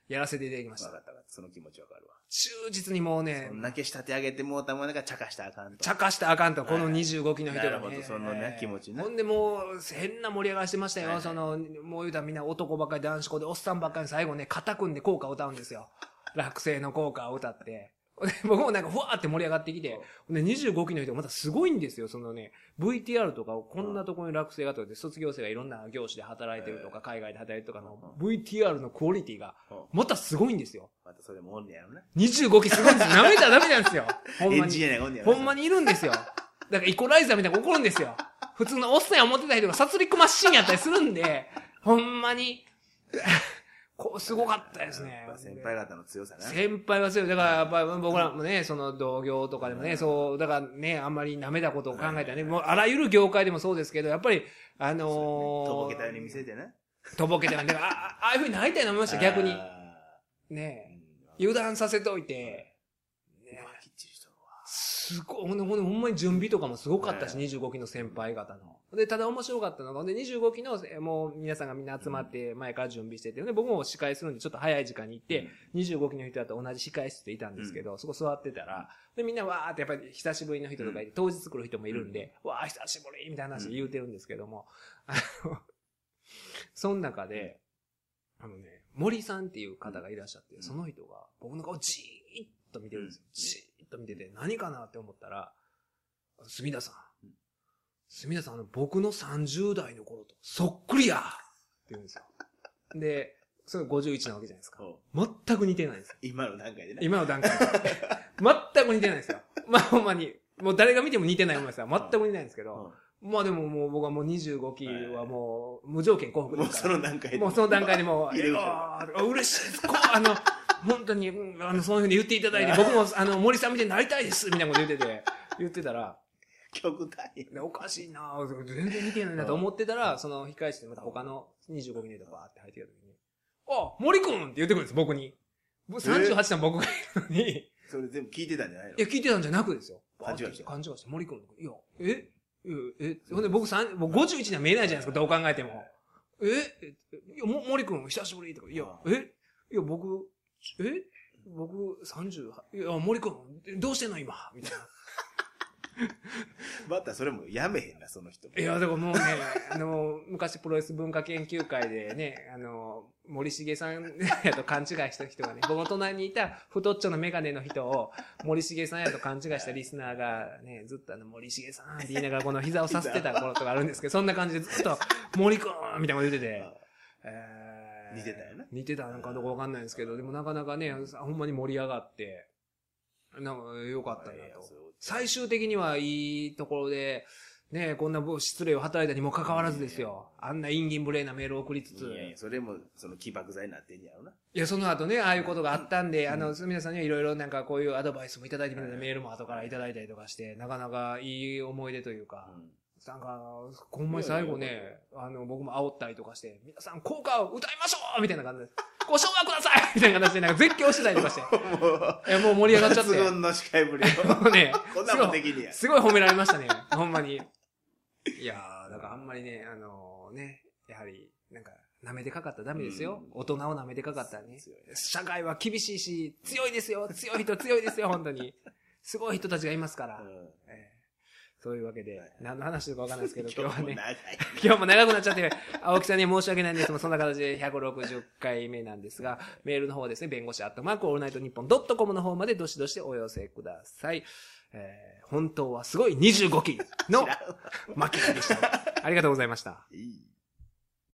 やらせていただきましたわかった。その気持ちわかるわ。忠実にもうねそ、んだけ仕立て上げてもうたもんだから茶化したらあかんと。茶化したらあかんと、このはい25期の人が、ね。なるほどそのね気持ちねほんでもう、変な盛り上がりしてましたよ。その、もう言うたらみんな男ばっかり男子校で、おっさんばっかり最後ね、肩組んで効果を歌うんですよ。*laughs* 落成の効果を歌って。で *laughs* 僕もなんかふわーって盛り上がってきて、で25期の人またすごいんですよ。そのね、VTR とかをこんなところに落成がとかで、卒業生がいろんな業種で働いてるとか、海外で働いてるとかの VTR のクオリティが、うんまたすごいんですよ。またそれもおんねやろな。25期すごいんですよ。舐めたらダメなんですよ。*laughs* ほんまにほんまにいるんですよ。だからイコライザーみたいなの起こるんですよ。普通のおっさんや思ってた人が殺戮マシンやったりするんで、ほんまに、こう、すごかったですね。先輩方の強さな。先輩は強い。だから、やっぱり僕らもね、その同業とかでもね、そう、だからね、あんまり舐めたことを考えたらね、もうあらゆる業界でもそうですけど、やっぱり、あのー、とぼけたように見せてね。とぼけてなんで、ああああいうふうになりたいな思いました、逆に。あねうん油断させといて、ね。すごい、ほんで、ほんまに準備とかもすごかったし、ね25期の先輩方の。で、ただ面白かったのが、で、25期の、えもう皆さんがみんな集まって、前から準備してて、で、僕も司会するんで、ちょっと早い時間に行って、25期の人だと同じ控室でいたんですけど、そこ座ってたら、で、みんなわーってやっぱり久しぶりの人とかいて、当日来る人もいるんで、わー久しぶりみたいな話で言うてるんですけども、あの、その中で、あのね、森さんっていう方がいらっしゃって、その人が僕の顔じーっと見てるんですよ。じーっと見てて、何かなって思ったら、すみださん。すみださん、あの、僕の30代の頃と、そっくりやって言うんですよ。で、それ51なわけじゃないですか。うん全く似てないんですよ。今の段階でね。今の段階で。全く似てないんですよ。まあほんまに。もう誰が見ても似てない思いますよ。全く似てないんですけど。まあでももう僕はもう25期はもう無条件幸福もうそですから。の段階で。もうその段階でもう、*laughs* 入れるあー嬉しいです。こう、あの、本当に、うんあの、そういうふうに言っていただいて、僕も、あの、森さんみたいになりたいです、みたいなこと言ってて、言ってたら、極端やでおかしいな。ぁ全然似てないなと思ってたら、その控え室でまた他の25期の人がバーって入ってきた時に、あ、森くんって言ってくるんです、僕に。僕38の僕がいるのに、いそれ全部聞いてたんじゃないの？や、聞いてたんじゃなくですよ。勘違いして。勘違いして、森くん。いや、え？え、え、ほんで僕三僕51には見えないじゃないですか、どう考えても。え？え？いや、も、森くん、久しぶりとか、いや、え？いや、僕、え？僕、30、いや、森くん、どうしてんの今？みたいな。またそれもやめへんな、その人。いや、だからもうね、*laughs* あの、昔プロレス文化研究会でね、あの、森重さんやと勘違いした人がね、僕の隣にいた太っちょのメガネの人を森重さんやと勘違いしたリスナーがね、ずっとあの、森重さんって言いながらこの膝をさせてた頃とかあるんですけど、そんな感じでずっと、森くんみたいなこと言ってて、えー似てたよな似てたのかどうかわかんないんですけど、でもなかなかね、ほんまに盛り上がって、なんか良かったなと。最終的にはいいところで、ねこんな失礼を働いたにもかかわらずですよ。あんな陰銀無礼なメールを送りつつ。いやいやそれも、その起爆剤になってんやろな。いや、その後ね、ああいうことがあったんで、あの、皆さんにはいろいろなんかこういうアドバイスもいただいてみたいなメールも後からいただいたりとかして、なかなかいい思い出というか、なんか、ほんまに最後ね、あの、僕も煽ったりとかして、皆さん効果を歌いましょうみたいな感じで、ご唱和くださいみたいな形でなんか絶叫してたりとかして、*laughs* もう、盛り上がっちゃって。抜群の司会ぶり *laughs* もうね、こんなもんできんねや。すごい褒められましたね。ほんまに。いやー、だからあんまりね、あのね、やはり、なんか、舐めてかかったらダメですよ。うん大人を舐めてかかったらね。社会は厳しいし、強いですよ。強い人強いですよ、本当に。すごい人たちがいますから。うんえーそういうわけではい、何の話だかわかんないですけど、*laughs* 今日はね。*laughs* 今日も長くなっちゃって、青木さんには申し訳ないんですけども、そんな形で160回目なんですが、メールの方はですね、弁護士アットマークオールナイトニッポンドットコムの方までどしどしお寄せください。えー本当はすごい25期の負けでした。ありがとうございました。いい。